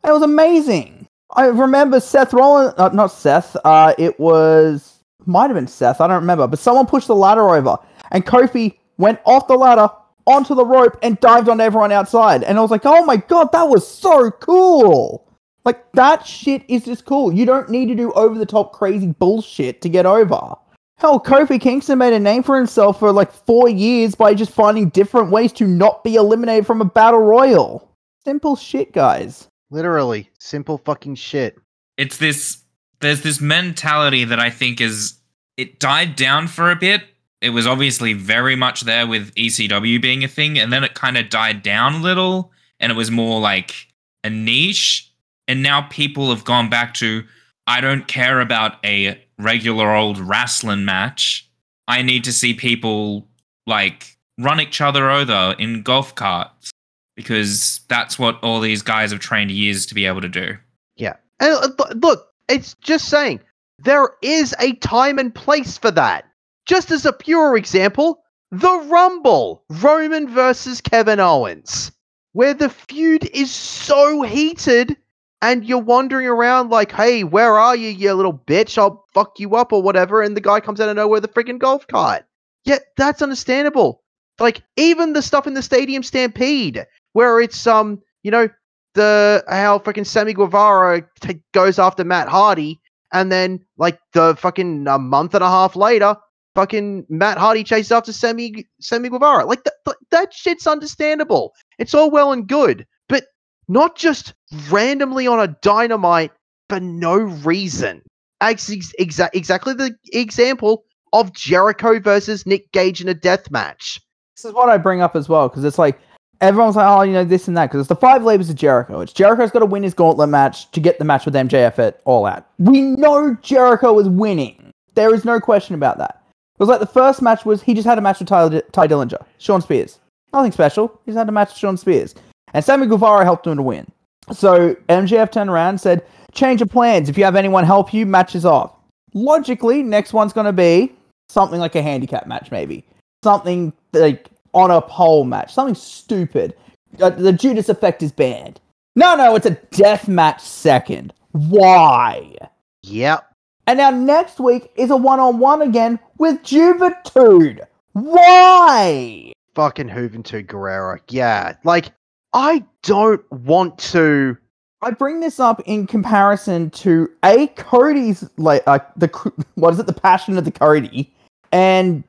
it was amazing. I remember Seth Rollins, uh, not Seth. Uh, it was might have been Seth. I don't remember, but someone pushed the ladder over, and Kofi went off the ladder onto the rope and dived on everyone outside. And I was like, oh my god, that was so cool. Like that shit is just cool. You don't need to do over the top crazy bullshit to get over. Hell, Kofi Kingston made a name for himself for like four years by just finding different ways to not be eliminated from a battle royal. Simple shit, guys. Literally, simple fucking shit. It's this there's this mentality that I think is it died down for a bit. It was obviously very much there with ECW being a thing, and then it kind of died down a little, and it was more like a niche and now people have gone back to I don't care about a regular old wrestling match. I need to see people like run each other over in golf carts because that's what all these guys have trained years to be able to do. Yeah. And uh, look, it's just saying there is a time and place for that. Just as a pure example, the Rumble, Roman versus Kevin Owens, where the feud is so heated and you're wandering around like, hey, where are you, you little bitch? I'll fuck you up or whatever. And the guy comes out of nowhere with a freaking golf cart. Yeah, that's understandable. Like, even the stuff in the Stadium Stampede, where it's, um, you know, the how fucking Sammy Guevara t- goes after Matt Hardy, and then, like, the fucking a month and a half later, fucking Matt Hardy chases after Sammy Sammy Guevara. Like, th- th- that shit's understandable. It's all well and good but not just randomly on a dynamite for no reason. Ex- exa- exactly the example of Jericho versus Nick Gage in a death match. This is what I bring up as well because it's like everyone's like, oh, you know, this and that because it's the five labors of Jericho. It's Jericho's got to win his gauntlet match to get the match with MJF at All Out. We know Jericho is winning. There is no question about that. It was like the first match was he just had a match with Ty, Tye Dillinger, Shawn Spears. Nothing special. He just had a match with Shawn Spears. And Sammy Guevara helped him to win. So MJF turned around and said, change of plans. If you have anyone help you, matches off. Logically, next one's going to be something like a handicap match, maybe. Something like on a pole match. Something stupid. Uh, the Judas effect is banned. No, no, it's a death match second. Why? Yep. And now next week is a one on one again with Juventud. Why? Fucking Juventud Guerrero. Yeah. Like, I don't want to. I bring this up in comparison to a Cody's like uh, the [LAUGHS] what is it the passion of the Cody, and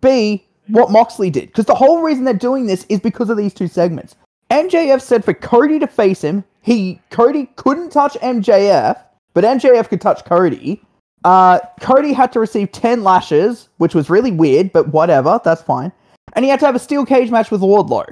b what Moxley did because the whole reason they're doing this is because of these two segments. MJF said for Cody to face him, he Cody couldn't touch MJF, but MJF could touch Cody. Uh, Cody had to receive ten lashes, which was really weird, but whatever, that's fine. And he had to have a steel cage match with Wardlow.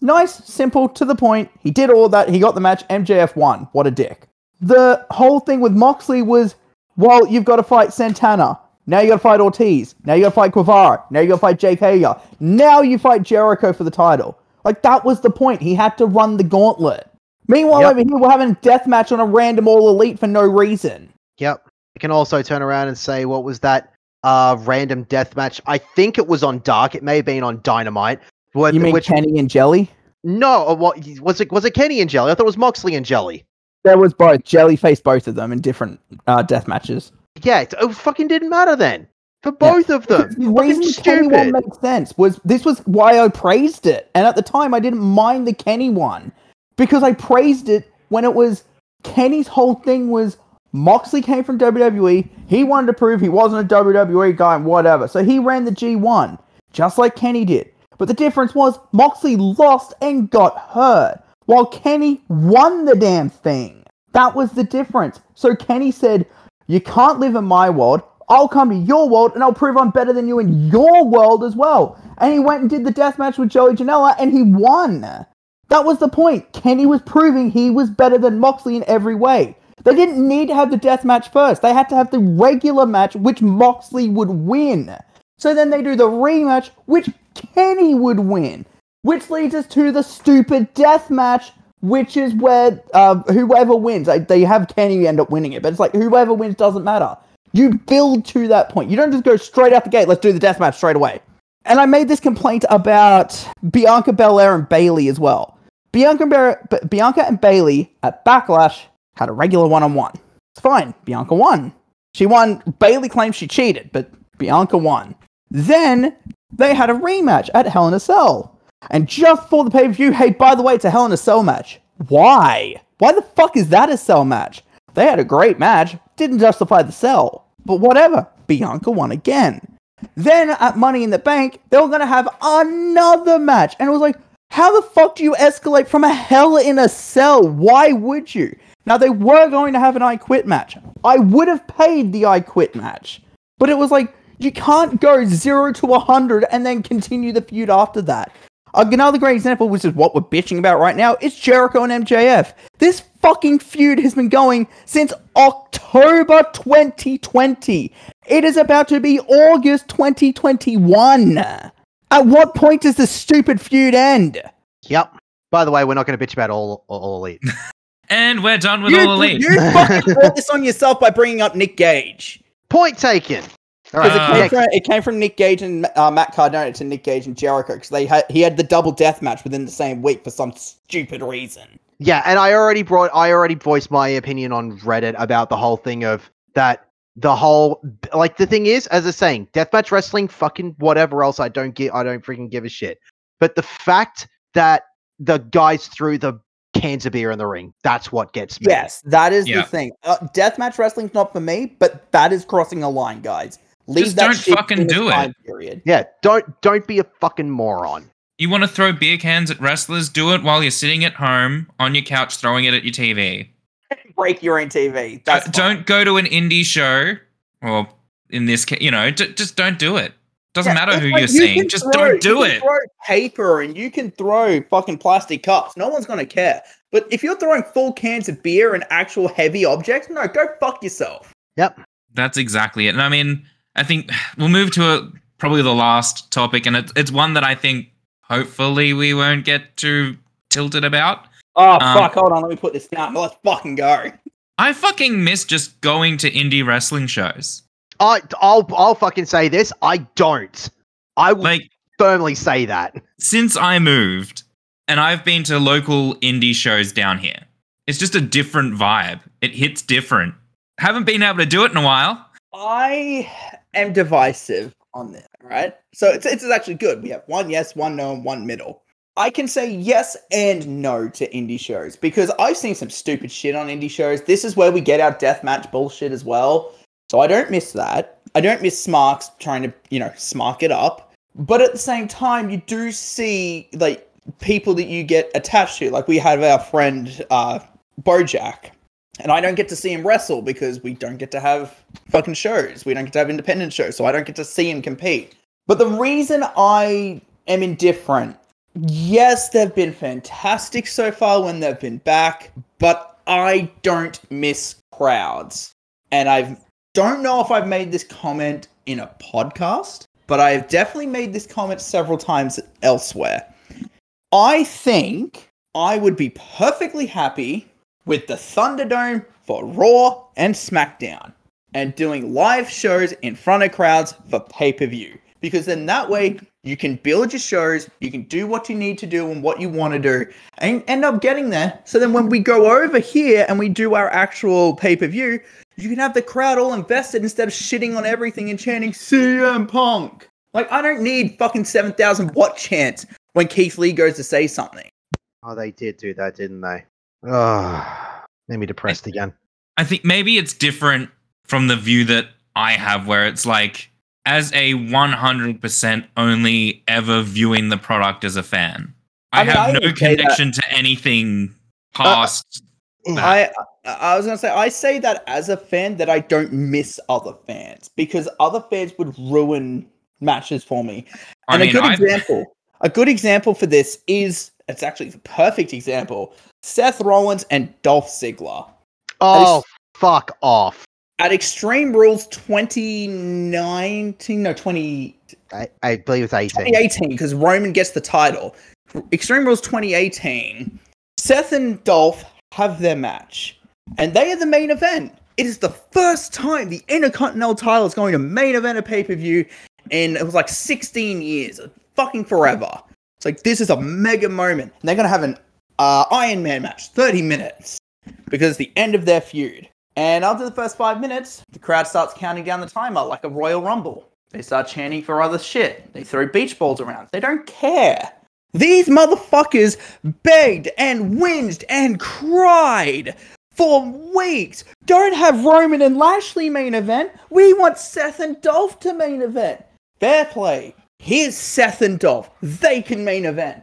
Nice, simple, to the point. He did all that. He got the match. MJF won. What a dick. The whole thing with Moxley was, well, you've got to fight Santana. Now you got to fight Ortiz. Now you got to fight Guevara. Now you got to fight Jake Hager. Now you fight Jericho for the title. Like that was the point. He had to run the gauntlet. Meanwhile, yep. over here we're having a death match on a random all elite for no reason. Yep. You can also turn around and say, what was that uh, random death match? I think it was on Dark. It may have been on Dynamite, what, you mean which, Kenny and Jelly? No, uh, what was it? Was it Kenny and Jelly? I thought it was Moxley and Jelly. There was both. Jelly faced both of them in different uh, death matches. Yeah, it, oh, it fucking didn't matter then for both yeah. of them. [LAUGHS] The reason Kenny one made sense was this was why I praised it, and at the time I didn't mind the Kenny one because I praised it when it was Kenny's whole thing was Moxley came from WWE. He wanted to prove he wasn't a WWE guy and whatever, so he ran the G1 just like Kenny did. But the difference was Moxley lost and got hurt, while Kenny won the damn thing. That was the difference. So Kenny said, You can't live in my world. I'll come to your world and I'll prove I'm better than you in your world as well. And he went and did the death match with Joey Janela and he won. That was the point. Kenny was proving he was better than Moxley in every way. They didn't need to have the death match first. They had to have the regular match, which Moxley would win. So then they do the rematch, which Kenny would win. Which leads us to the stupid death match, which is where uh, whoever wins, they have Kenny end up winning it, but it's like whoever wins doesn't matter. You build to that point. You don't just go straight out the gate. Let's do the death match straight away. And I made this complaint about Bianca Belair and Bayley as well. Bianca, Bar- B- Bianca and Bayley at Backlash had a regular one-on-one. It's fine. Bianca won. She won. Bayley claims she cheated, but Bianca won. Then they had a rematch at Hell in a Cell. And just before the pay-per-view, hey, by the way, it's a Hell in a Cell match. Why? Why the fuck is that a cell match? They had a great match, didn't justify the cell. But whatever, Bianca won again. Then at Money in the Bank, they were gonna have another match. And it was like, how the fuck do you escalate from a hell in a cell? Why would you? Now they were going to have an I quit match. I would have paid the I quit match. But it was like, you can't go zero to a hundred and then continue the feud after that. Another great example, which is what we're bitching about right now, is Jericho and MJF. This fucking feud has been going since October 2020. It is about to be August 2021. At what point does this stupid feud end? Yep. By the way, we're not going to bitch about all all elite. [LAUGHS] And we're done with You, all elite. you fucking brought this on yourself by bringing up Nick Gage. Point taken. All Because right, Uh, it, came from, it came from Nick Gage and uh, Matt Cardona to Nick Gage and Jericho because they had he had the double death match within the same week for some stupid reason. Yeah, and I already brought I already voiced my opinion on Reddit about the whole thing of that the whole like the thing is, as I was saying, deathmatch wrestling, fucking whatever else, I don't get I don't freaking give a shit. But the fact that the guys threw the cans of beer in the ring, that's what gets me. Yes, that is Yeah. the thing. Uh, deathmatch wrestling's not for me, but that is crossing a line, guys. Leave Just that don't shit fucking in do it. Period. Yeah, don't don't be a fucking moron. You want to throw beer cans at wrestlers? Do it while you're sitting at home on your couch throwing it at your TV. [LAUGHS] Break your own TV. That's Uh, don't go to an indie show, or in this case, you know, d- just don't do it. Doesn't Yeah, matter who like you're you seeing. Just throw- don't do you can it. Throw paper and you can throw fucking plastic cups. No one's gonna care. But if you're throwing full cans of beer and actual heavy objects, no, go fuck yourself. Yep. That's exactly it. And I mean, I think [SIGHS] we'll move to a, probably the last topic, and it's, it's one that I think hopefully we won't get too tilted about. Oh Um, fuck! Hold on, let me put this down. Let's fucking go. I fucking miss just going to indie wrestling shows. I I'll I'll fucking say this. I don't. I will Like, firmly say that. since I moved, and I've been to local indie shows down here, it's just a different vibe. It hits different. Haven't been able to do it in a while. I am divisive on this, right? So it's it's actually good. We have one yes, one no, and one middle. I can say yes and no to indie shows because I've seen some stupid shit on indie shows. This is where we get our deathmatch bullshit as well. So I don't miss that. I don't miss Smarks trying to, you know, smark it up. But at the same time, you do see like people that you get attached to. Like we have our friend uh Bojack. And I don't get to see him wrestle because we don't get to have fucking shows. We don't get to have independent shows, so I don't get to see him compete. But the reason I am indifferent, yes, they've been fantastic so far when they've been back, but I don't miss crowds. And I don't know if I've made this comment in a podcast, but I have definitely made this comment several times elsewhere. I think I would be perfectly happy with the Thunderdome for Raw and SmackDown and doing live shows in front of crowds for pay per view. Because then that way you can build your shows, you can do what you need to do and what you want to do, and end up getting there. So then when we go over here and we do our actual pay per view, you can have the crowd all invested instead of shitting on everything and chanting CM Punk. Like, I don't need fucking 7,000 watt chants when Keith Lee goes to say something. Oh, they did do that, didn't they? Oh, made me depressed again. I think maybe it's different from the view that I have, where it's like, as a 100% only ever viewing the product as a fan, I, I mean, have I no would say that- connection to anything uh, past. Uh, I I was gonna say I say that as a fan that I don't miss other fans because other fans would ruin matches for me. I And mean, a good I've- example, a good example for this is it's actually the perfect example. Seth Rollins and Dolph Ziggler Oh, fuck off. at Extreme Rules 2019, no 20, I, I believe it's 18. 2018 because Roman gets the title. Extreme Rules 2018, Seth and Dolph have their match, and they are the main event. It is the first time the Intercontinental title is going to main event a pay per view in it was like 16 years, fucking forever. Like this is a mega moment, and they're gonna have an uh, Iron Man match, 30 minutes, because it's the end of their feud. And after the first five minutes, the crowd starts counting down the timer like a Royal Rumble. They start chanting for other shit. They throw beach balls around. They don't care. These motherfuckers begged and whinged and cried for weeks. Don't have Roman and Lashley main event. We want Seth and Dolph to main event. Fair play. Here's Seth and Dolph. They can main event.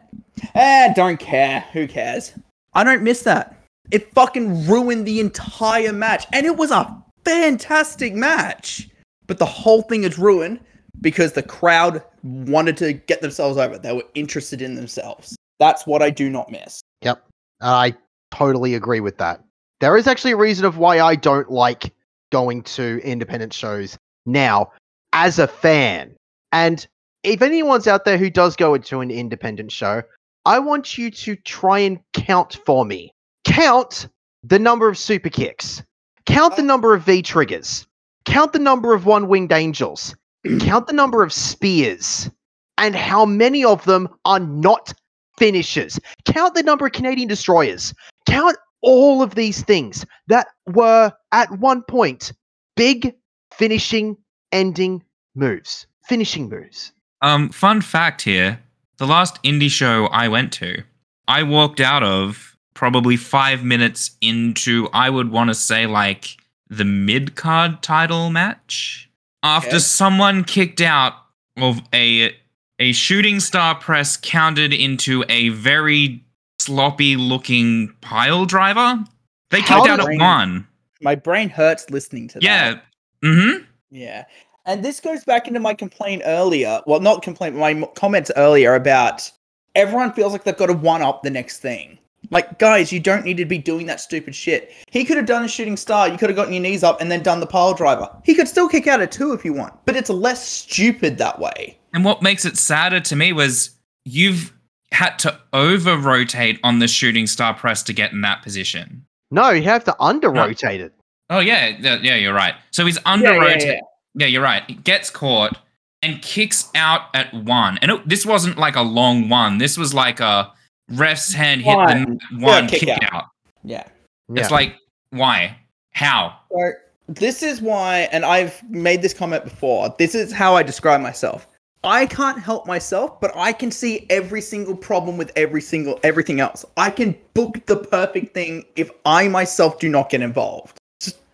Eh, don't care. Who cares? I don't miss that. It fucking ruined the entire match. And it was a fantastic match. But the whole thing is ruined because the crowd wanted to get themselves over. They were interested in themselves. That's what I do not miss. Yep. I totally agree with that. There is actually a reason of why I don't like going to independent shows now as a fan. And if anyone's out there who does go into an independent show, I want you to try and count for me. Count the number of super kicks. Count the number of V triggers. Count the number of one winged angels. [CLEARS THROAT] Count the number of spears. And how many of them are not finishers. Count the number of Canadian destroyers. Count all of these things that were at one point big finishing ending moves. Finishing moves. Um, fun fact here: the last indie show I went to, I walked out of probably five minutes into, I would want to say like the mid card title match after Okay. someone kicked out of a a shooting star press counted into a very sloppy looking pile driver. They kicked out at one. My brain hurts listening to that. Yeah. Mm-hmm. Yeah. And this goes back into my complaint earlier. Well, not complaint, my comments earlier about everyone feels like they've got to one up the next thing. Like, guys, you don't need to be doing that stupid shit. He could have done a shooting star. You could have gotten your knees up and then done the pile driver. He could still kick out a two if you want, but it's less stupid that way. And what makes it sadder to me was you've had to over rotate on the shooting star press to get in that position. No, you have to under rotate it. Oh yeah, yeah, yeah, you're right. So he's under yeah, rotated. Yeah, you're right. It gets caught and kicks out at one. And it, this wasn't like a long one. This was like a ref's hand hit One. the one kick kick, out. out. Yeah. Yeah. It's like why? How? So this is why, and I've made this comment before. This is how I describe myself. I can't help myself, but I can see every single problem with every single everything else. I can book the perfect thing if I myself do not get involved.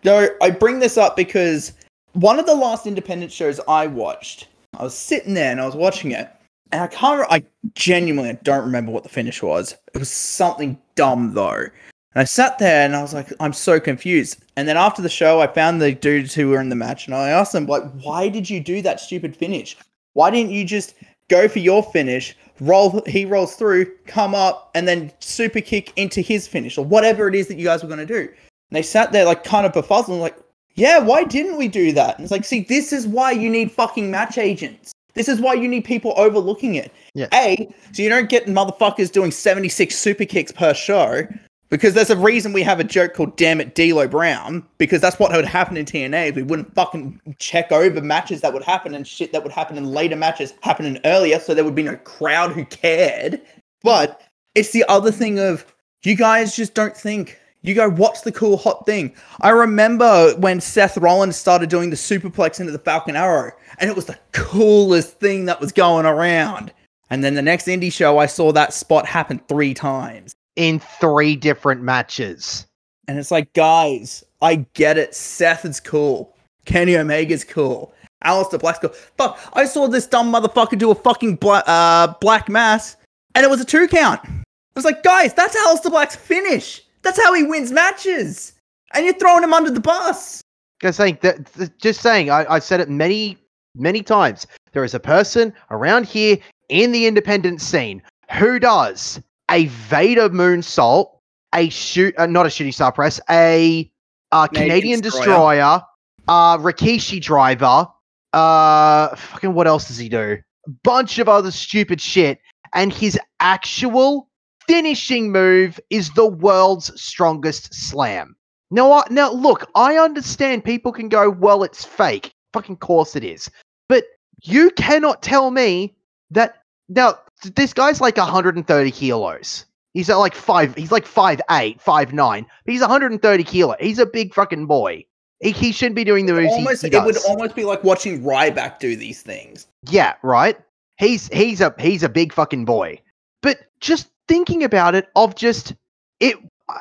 So I bring this up because one of the last independent shows I watched, I was sitting there and I was watching it, and I can't. I genuinely don't remember what the finish was. It was something dumb though. And I sat there and I was like, I'm so confused. And then after the show, I found the dudes who were in the match and I asked them, like, why did you do that stupid finish? Why didn't you just go for your finish, roll, he rolls through, come up, and then super kick into his finish or whatever it is that you guys were going to do? And they sat there, like, kind of befuddled, like, yeah, why didn't we do that? And it's like, see, this is why you need fucking match agents. This is why you need people overlooking it. Yeah. A, so you don't get motherfuckers doing 76 super kicks per show. Because there's a reason we have a joke called "Damn it, D'Lo Brown," because that's what would happen in TNA. Is we wouldn't fucking check over matches that would happen and shit that would happen in later matches happening earlier, so there would be no crowd who cared. But it's the other thing of you guys just don't think. You go, what's the cool hot thing? I remember when Seth Rollins started doing the superplex into the Falcon Arrow, and it was the coolest thing that was going around. And then the next indie show, I saw that spot happen three times. in three different matches. And it's like, guys, I get it. Seth is cool. Kenny Omega's cool. Aleister Black's cool. Fuck, I saw this dumb motherfucker do a fucking bla- uh, black mass, and it was a two count. I was like, guys, that's Aleister Black's finish. That's how he wins matches. And you're throwing him under the bus. Just saying that. Just saying. I, I've said it many, many times. There is a person around here in the independent scene who does a Vader moonsault, a shoot, uh, not a shooting star press, a uh, Canadian Canadian destroyer. destroyer, uh, Rikishi driver. Uh, fucking what else does he do? Bunch of other stupid shit, and his actual finishing move is the world's strongest slam. No, I, now look, I understand people can go, well, it's fake. Fucking course it is. But you cannot tell me that now this guy's like 130 kilos. He's like five. He's like five eight, five nine. But he's 130 kilo. He's a big fucking boy. He, he shouldn't be doing the moves he- almost, he, it would almost be like watching Ryback do these things. Yeah, right. He's he's a he's a big fucking boy. But just thinking about it, of just it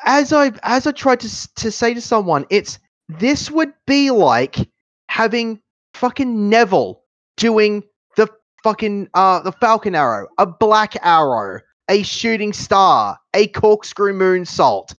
as I as I tried to to say to someone, it's this would be like having fucking Neville doing the fucking uh the Falcon Arrow, a Black Arrow, a Shooting Star, a Corkscrew Moonsault,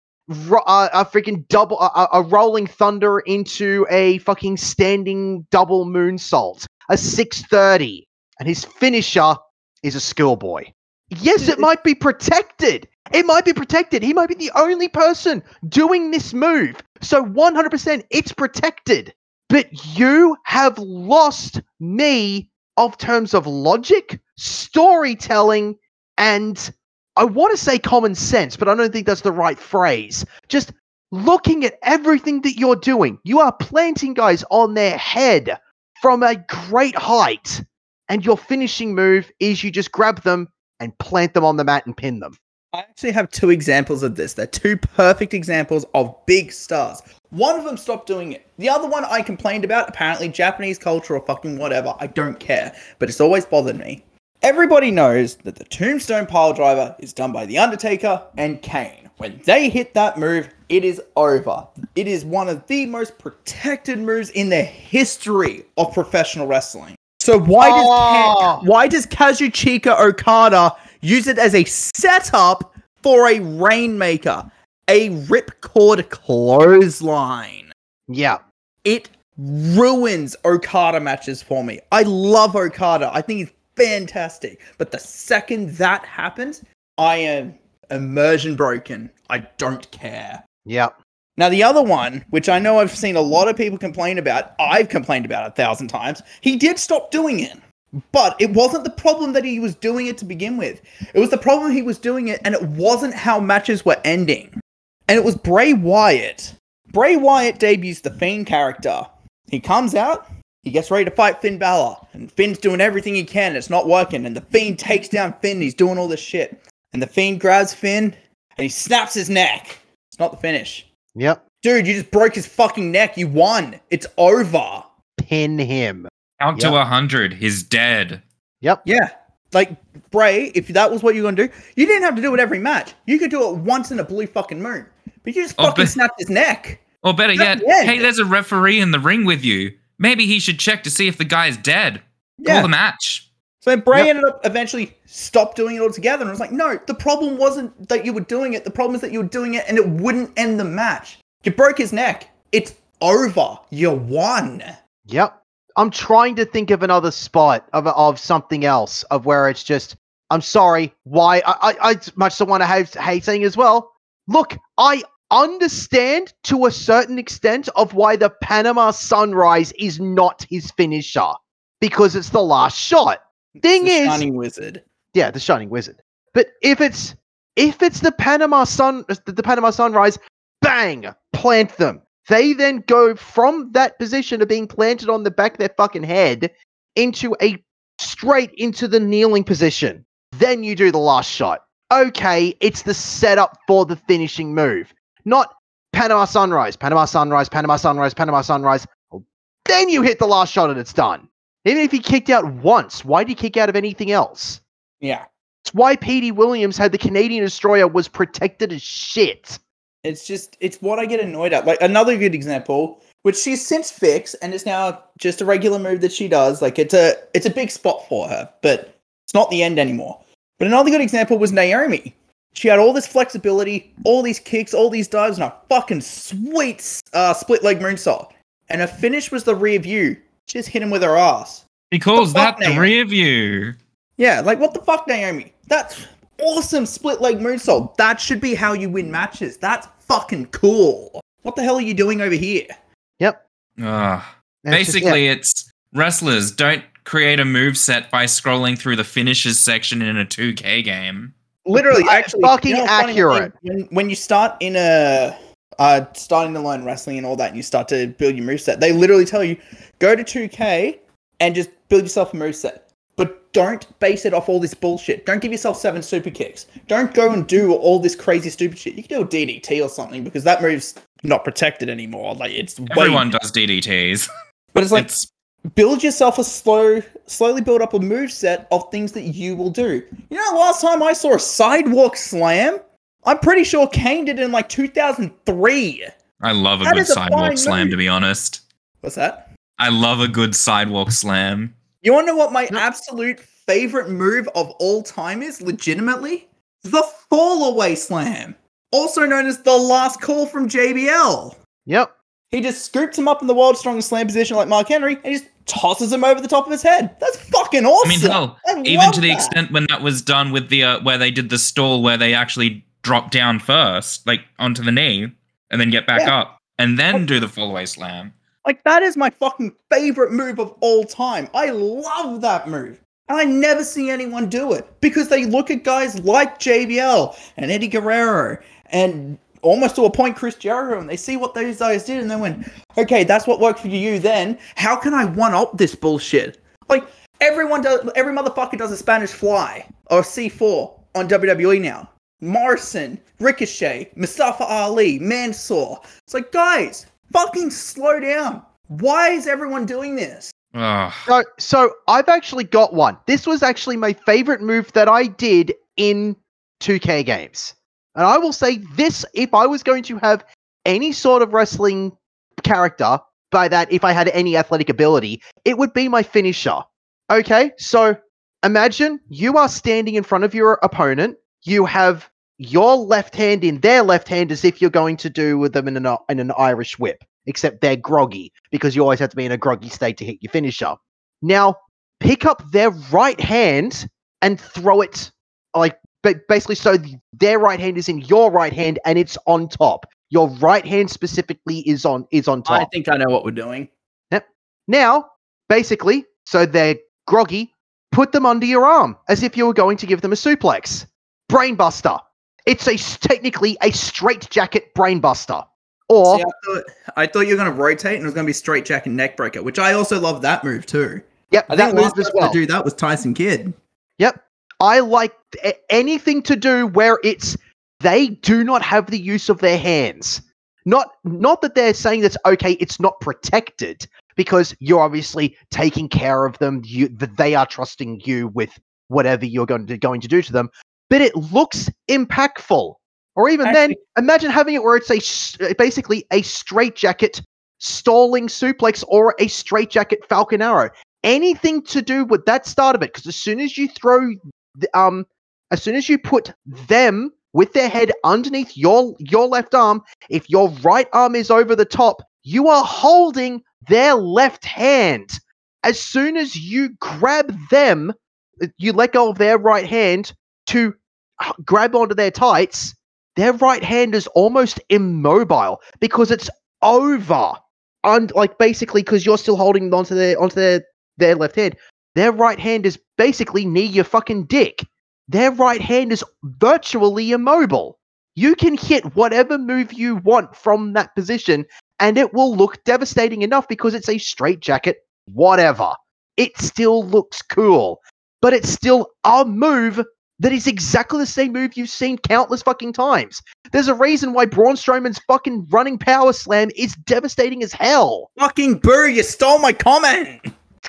ro- uh, a freaking double a, Rolling Thunder into a fucking standing double Moonsault, a 630, and his finisher is a schoolboy. Yes, it might be protected. It might be protected. He might be the only person doing this move. So 100% it's protected. But you have lost me of terms of logic, storytelling, and I want to say common sense, but I don't think that's the right phrase. Just looking at everything that you're doing, you are planting guys on their head from a great height. And your finishing move is you just grab them and plant them on the mat and pin them. I actually have two examples of this. They're two perfect examples of big stars. One of them stopped doing it. The other one I complained about. Apparently, Japanese culture or fucking whatever. I don't care. But it's always bothered me. Everybody knows that the Tombstone Pile Driver is done by The Undertaker and Kane. When they hit that move, it is over. It is one of the most protected moves in the history of professional wrestling. So why does Oh. why does Kazuchika Okada use it as a setup for a rainmaker, a ripcord clothesline? Yeah. It ruins Okada matches for me. I love Okada. I think he's fantastic. But the second that happens, I am immersion broken. I don't care. Yeah. Now, the other one, which I know I've seen a lot of people complain about, I've complained about a thousand times, he did stop doing it. But it wasn't the problem that he was doing it to begin with. It was the problem he was doing it, and it wasn't how matches were ending. And it was Bray Wyatt. Bray Wyatt debuts the Fiend character. He comes out, he gets ready to fight Finn Balor, and Finn's doing everything he can, it's not working, and the Fiend takes down Finn, he's doing all this shit. And the Fiend grabs Finn, and he snaps his neck. It's not the finish. Yep. Dude, you just broke his fucking neck. You won. It's over. Pin him. Count to a hundred. He's dead. Yep. Yeah. Like, Bray, if that was what you were going to do, you didn't have to do it every match. You could do it once in a blue fucking moon. But you just Oh, fucking but- snapped his neck. Or better Not yet, dead. hey, there's a referee in the ring with you. Maybe he should check to see if the guy's dead. Call the match. So Bray Yep. ended up eventually stopped doing it altogether. And I was like, no, the problem wasn't that you were doing it. The problem is that you were doing it and it wouldn't end the match. You broke his neck. It's over. You won. Yep. I'm trying to think of another spot of of something else of where it's just. I'm sorry. Why? I I, I much so want to have hate saying as well. Look, I understand to a certain extent of why the Panama Sunrise is not his finisher because it's the last shot. Thing The is, Shining Wizard. yeah, the Shining Wizard. But if it's if it's the Panama Sun, uh, the, the Panama Sunrise, bang, plant them. They then go from that position of being planted on the back of their fucking head into a straight into the kneeling position. Then you do the last shot. Okay, it's the setup for the finishing move, not Panama Sunrise, Panama Sunrise, Panama Sunrise, Panama Sunrise. Then you hit the last shot and it's done. Even if he kicked out once, why did he kick out of anything else? Yeah. It's why Petey Williams had the Canadian Destroyer was protected as shit. It's just it's what I get annoyed at. Like another good example, which she's since fixed and is now just a regular move that she does. Like it's a it's a big spot for her, but it's not the end anymore. But another good example was Naomi. She had all this flexibility, all these kicks, all these dives, and a fucking sweet uh, split leg moonsault. And her finish was the rear view. She just hit him with her ass. He calls fuck, that the Naomi? rear view. Yeah, like what the fuck, Naomi? That's awesome split leg moonsault. That should be how you win matches. That's fucking cool. What the hell are you doing over here? Yep. Ugh. And it's just- yeah. Basically, it's wrestlers don't create a move set by scrolling through the finishes section in a 2K game. Literally, Uh, actually, fucking what's funny? accurate. When, when you start in a uh, starting to learn wrestling and all that, and you start to build your moveset, they literally tell you go to 2K and just build yourself a moveset. But don't base it off all this bullshit. Don't give yourself seven super kicks. Don't go and do all this crazy stupid shit. You can do a DDT or something because that move's not protected anymore. Like it's way- Everyone does DDTs. but it's like it's build yourself a slow, slowly build up a move set of things that you will do. You know, last time I saw a sidewalk slam, I'm pretty sure Kane did it in like 2003. I love a That good is a sidewalk slam, move. to be honest. What's that? I love a good sidewalk slam. You want to know what my absolute favorite move of all time is? Legitimately, the fall away slam, also known as the last call from JBL. Yep. He just scoops him up in the world's strongest slam position like Mark Henry and just tosses him over the top of his head. That's fucking awesome. I mean, hell, I even to the that. extent when that was done with the uh, where they did the stall where they actually drop down first, like onto the knee, and then get back Yeah. up, and then do the fallaway slam. Like that is my fucking favorite move of all time. I love that move. And I never see anyone do it because they look at guys like JBL and Eddie Guerrero and almost to a point Chris Jericho and they see what those guys did and they went, okay, that's what worked for you then. How can I one up this bullshit? Like everyone does, every motherfucker does a Spanish fly or C4 on WWE now. Morrison, Ricochet, Mustafa Ali, Mansoor. It's like, guys, fucking slow down. Why is everyone doing this? Ugh. So, so I've actually got one. This was actually my favorite move that I did in 2K games. And I will say this if I was going to have any sort of wrestling character, by that, if I had any athletic ability, it would be my finisher. Okay, so imagine you are standing in front of your opponent. You have your left hand in their left hand as if you're going to do with them in an, in an Irish whip, except they're groggy because you always have to be in a groggy state to hit your finisher. Now, pick up their right hand and throw it like ba- basically so their right hand is in your right hand and it's on top. Your right hand specifically is on is on top. I think I know what we're doing. Now, basically, so they're groggy, put them under your arm as if you were going to give them a suplex. Brainbuster. It's a technically a straight jacket brainbuster. Or See, I, thought, I thought you were going to rotate and it was going to be straight jack and which I also love that move too. yep, I that think the move last as well. to do that was Tyson Kidd. Yep. I like anything to do where it's they do not have the use of their hands. Not not that they're saying that's okay, it's not protected because you're obviously taking care of them. You that they are trusting you with whatever you're going to going to do to them, but it looks impactful. Or even then, imagine having it where it's a basically a straitjacket stalling suplex or a straitjacket falcon arrow. Anything to do with that start of it because as soon as you throw the, um as soon as you put them with their head underneath your your left arm if your right arm is over the top you are holding their left hand. As soon as you grab them you let go of their right hand to grab onto their tights their right hand is almost immobile because it's over and like basically because you're still holding onto their onto their their left hand. Their right hand is basically near your fucking dick. Their right hand is virtually immobile. You can hit whatever move you want from that position, and it will look devastating enough because it's a straight jacket, whatever. It still looks cool, but it's still a move that is exactly the same move you've seen countless fucking times. There's a reason why Braun Strowman's fucking running power slam is devastating as hell. Fucking boo, you stole my comment.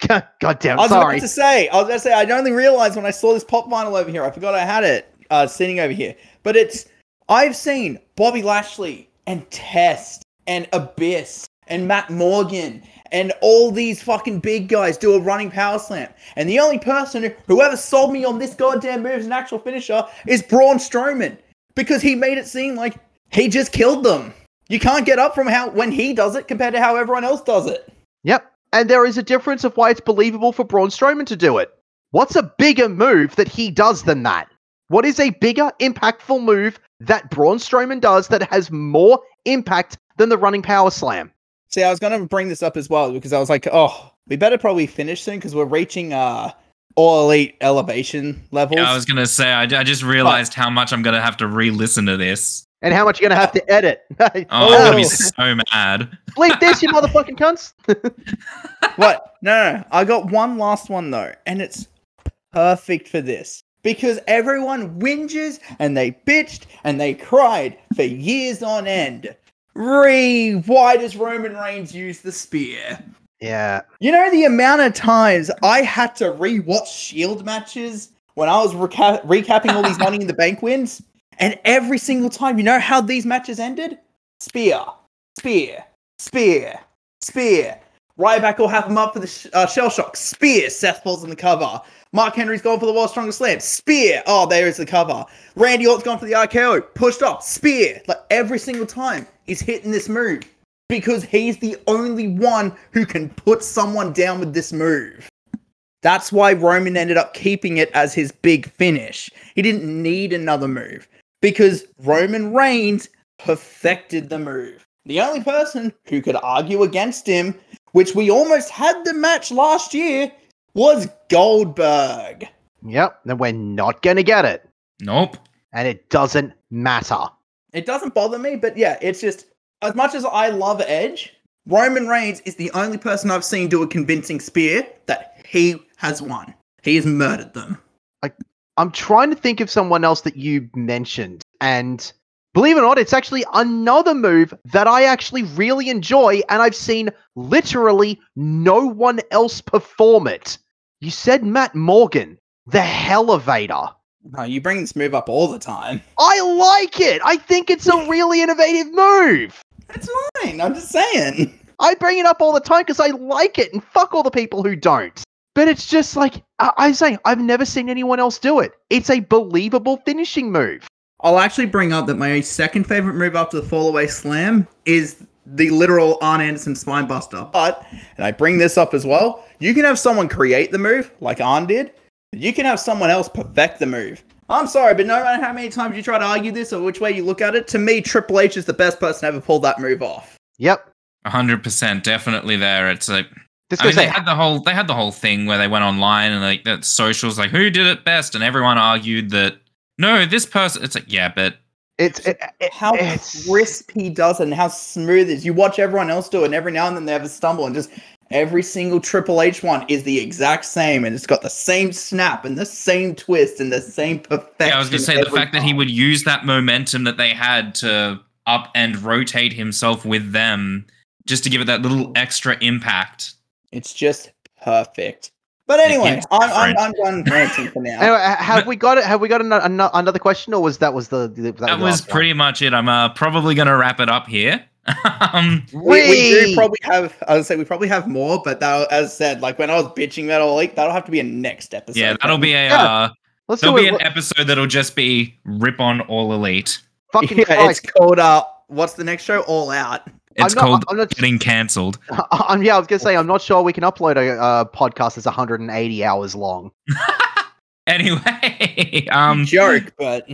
God damn, I was sorry. about to say, I was about to say, I only realized when I saw this pop vinyl over here, I forgot I had it uh, sitting over here. But it's, I've seen Bobby Lashley and Test and Abyss and Matt Morgan and all these fucking big guys do a running power slam. And the only person who, whoever sold me on this goddamn move as an actual finisher is Braun Strowman because he made it seem like he just killed them. You can't get up from how when he does it compared to how everyone else does it. Yep. And there is a difference of why it's believable for Braun Strowman to do it. What's a bigger move that he does than that? What is a bigger, impactful move that Braun Strowman does that has more impact than the running power slam? See, I was gonna bring this up as well because I was like, oh, we better probably finish soon because we're reaching uh all elite elevation levels. Yeah, I was gonna say, I, I just realized how much I'm gonna have to re-listen to this. And how much you're gonna have to edit? [LAUGHS] Oh, I'm gonna be so mad. [LAUGHS] Bleep this, you motherfucking cunts. [LAUGHS] What? No, no, no. I got one last one though, and it's perfect for this. Because everyone whinges and they bitched and they cried for years on end. Re, why does Roman Reigns use the spear? yeah. You know the amount of times I had to re-watch Shield matches when I was reca- recapping all these [LAUGHS] Money in the Bank wins, and every single time, you know how these matches ended? Spear, spear, spear, spear. Ryback will have him up for the sh- uh, shell shock. Spear. Seth falls in the cover. Mark Henry's gone for the world's strongest slam. Spear. Oh, there is the cover. Randy Orton's gone for the RKO. Pushed off. Spear. Like every single time he's hitting this move because he's the only one who can put someone down with this move. That's why Roman ended up keeping it as his big finish. He didn't need another move because Roman Reigns perfected the move. The only person who could argue against him, which we almost had the match last year, was Goldberg. Yep. Then we're not gonna get it. Nope. And it doesn't matter. It doesn't bother me, but yeah, it's just as much as I love Edge, Roman Reigns is the only person I've seen do a convincing spear that he has won. He has murdered them. I'm trying to think of someone else that you mentioned, and believe it or not, it's actually another move that I actually really enjoy, and I've seen literally no one else perform it. You said Matt Morgan, the Elevator. No, you bring this move up all the time. I like it. I think it's a really innovative move. It's fine. I'm just saying. I bring it up all the time because I like it, and fuck all the people who don't. But it's just like I, I say, I've never seen anyone else do it. It's a believable finishing move. I'll actually bring up that my second favorite move after the fallaway slam is the literal Arn Anderson spine buster. But, and I bring this up as well, you can have someone create the move, like Arn did. You can have someone else perfect the move. I'm sorry, but no matter how many times you try to argue this or which way you look at it, to me, Triple H is the best person to ever pull that move off. Yep. hundred percent, definitely there. It's like I mean, they had the whole they had the whole thing where they went online and like that socials like who did it best, and everyone argued that no, this person. It's like yeah, but it's it, it- How it's- crisp he does it and how smooth it is. You watch everyone else do it, and every now and then they have a stumble, and just every single Triple H one is the exact same, and it's got the same snap and the same twist and the same perfection. yeah, I was gonna say the every fact that he would use that momentum that they had to up and rotate himself with them just to give it that little extra impact. It's just perfect. But anyway, I'm, I'm, I'm done ranting for now. Anyway, have we got it? Have we got an, an, another question, or was that was the, the that, That was last one? pretty much it. I'm uh, probably gonna wrap it up here. [LAUGHS] um, we, we do probably have. I would say we probably have more, but that, as said, like when I was bitching about all elite, that'll have to be a next episode. yeah, that'll be a Yeah. uh, Let's there'll be an episode that'll just be rip on all elite. Fucking [LAUGHS] Yeah, it's called uh, what's the next show? All Out. It's I'm not- called I'm not- getting cancelled. [LAUGHS] I'm, yeah, I was gonna say I'm not sure we can upload a uh, podcast that's 180 hours long. [LAUGHS] Anyway, [LAUGHS] um, Joke, but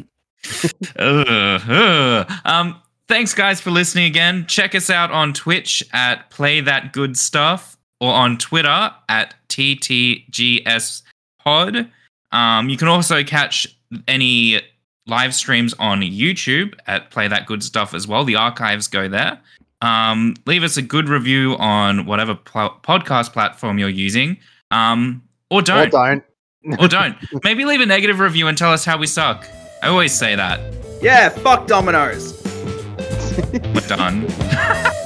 Ugh, ugh. Um, thanks guys for listening again. Check us out on Twitch at Play That Good Stuff or on Twitter at TTGS Pod. Um, you can also catch any live streams on YouTube at Play That Good Stuff as well. The archives go there. Um, leave us a good review on whatever pl- podcast platform you're using. Um, or Or don't don't. or don't. [LAUGHS] Maybe leave a negative review and tell us how we suck. I always say that. yeah, fuck Dominoes. We're done. [LAUGHS]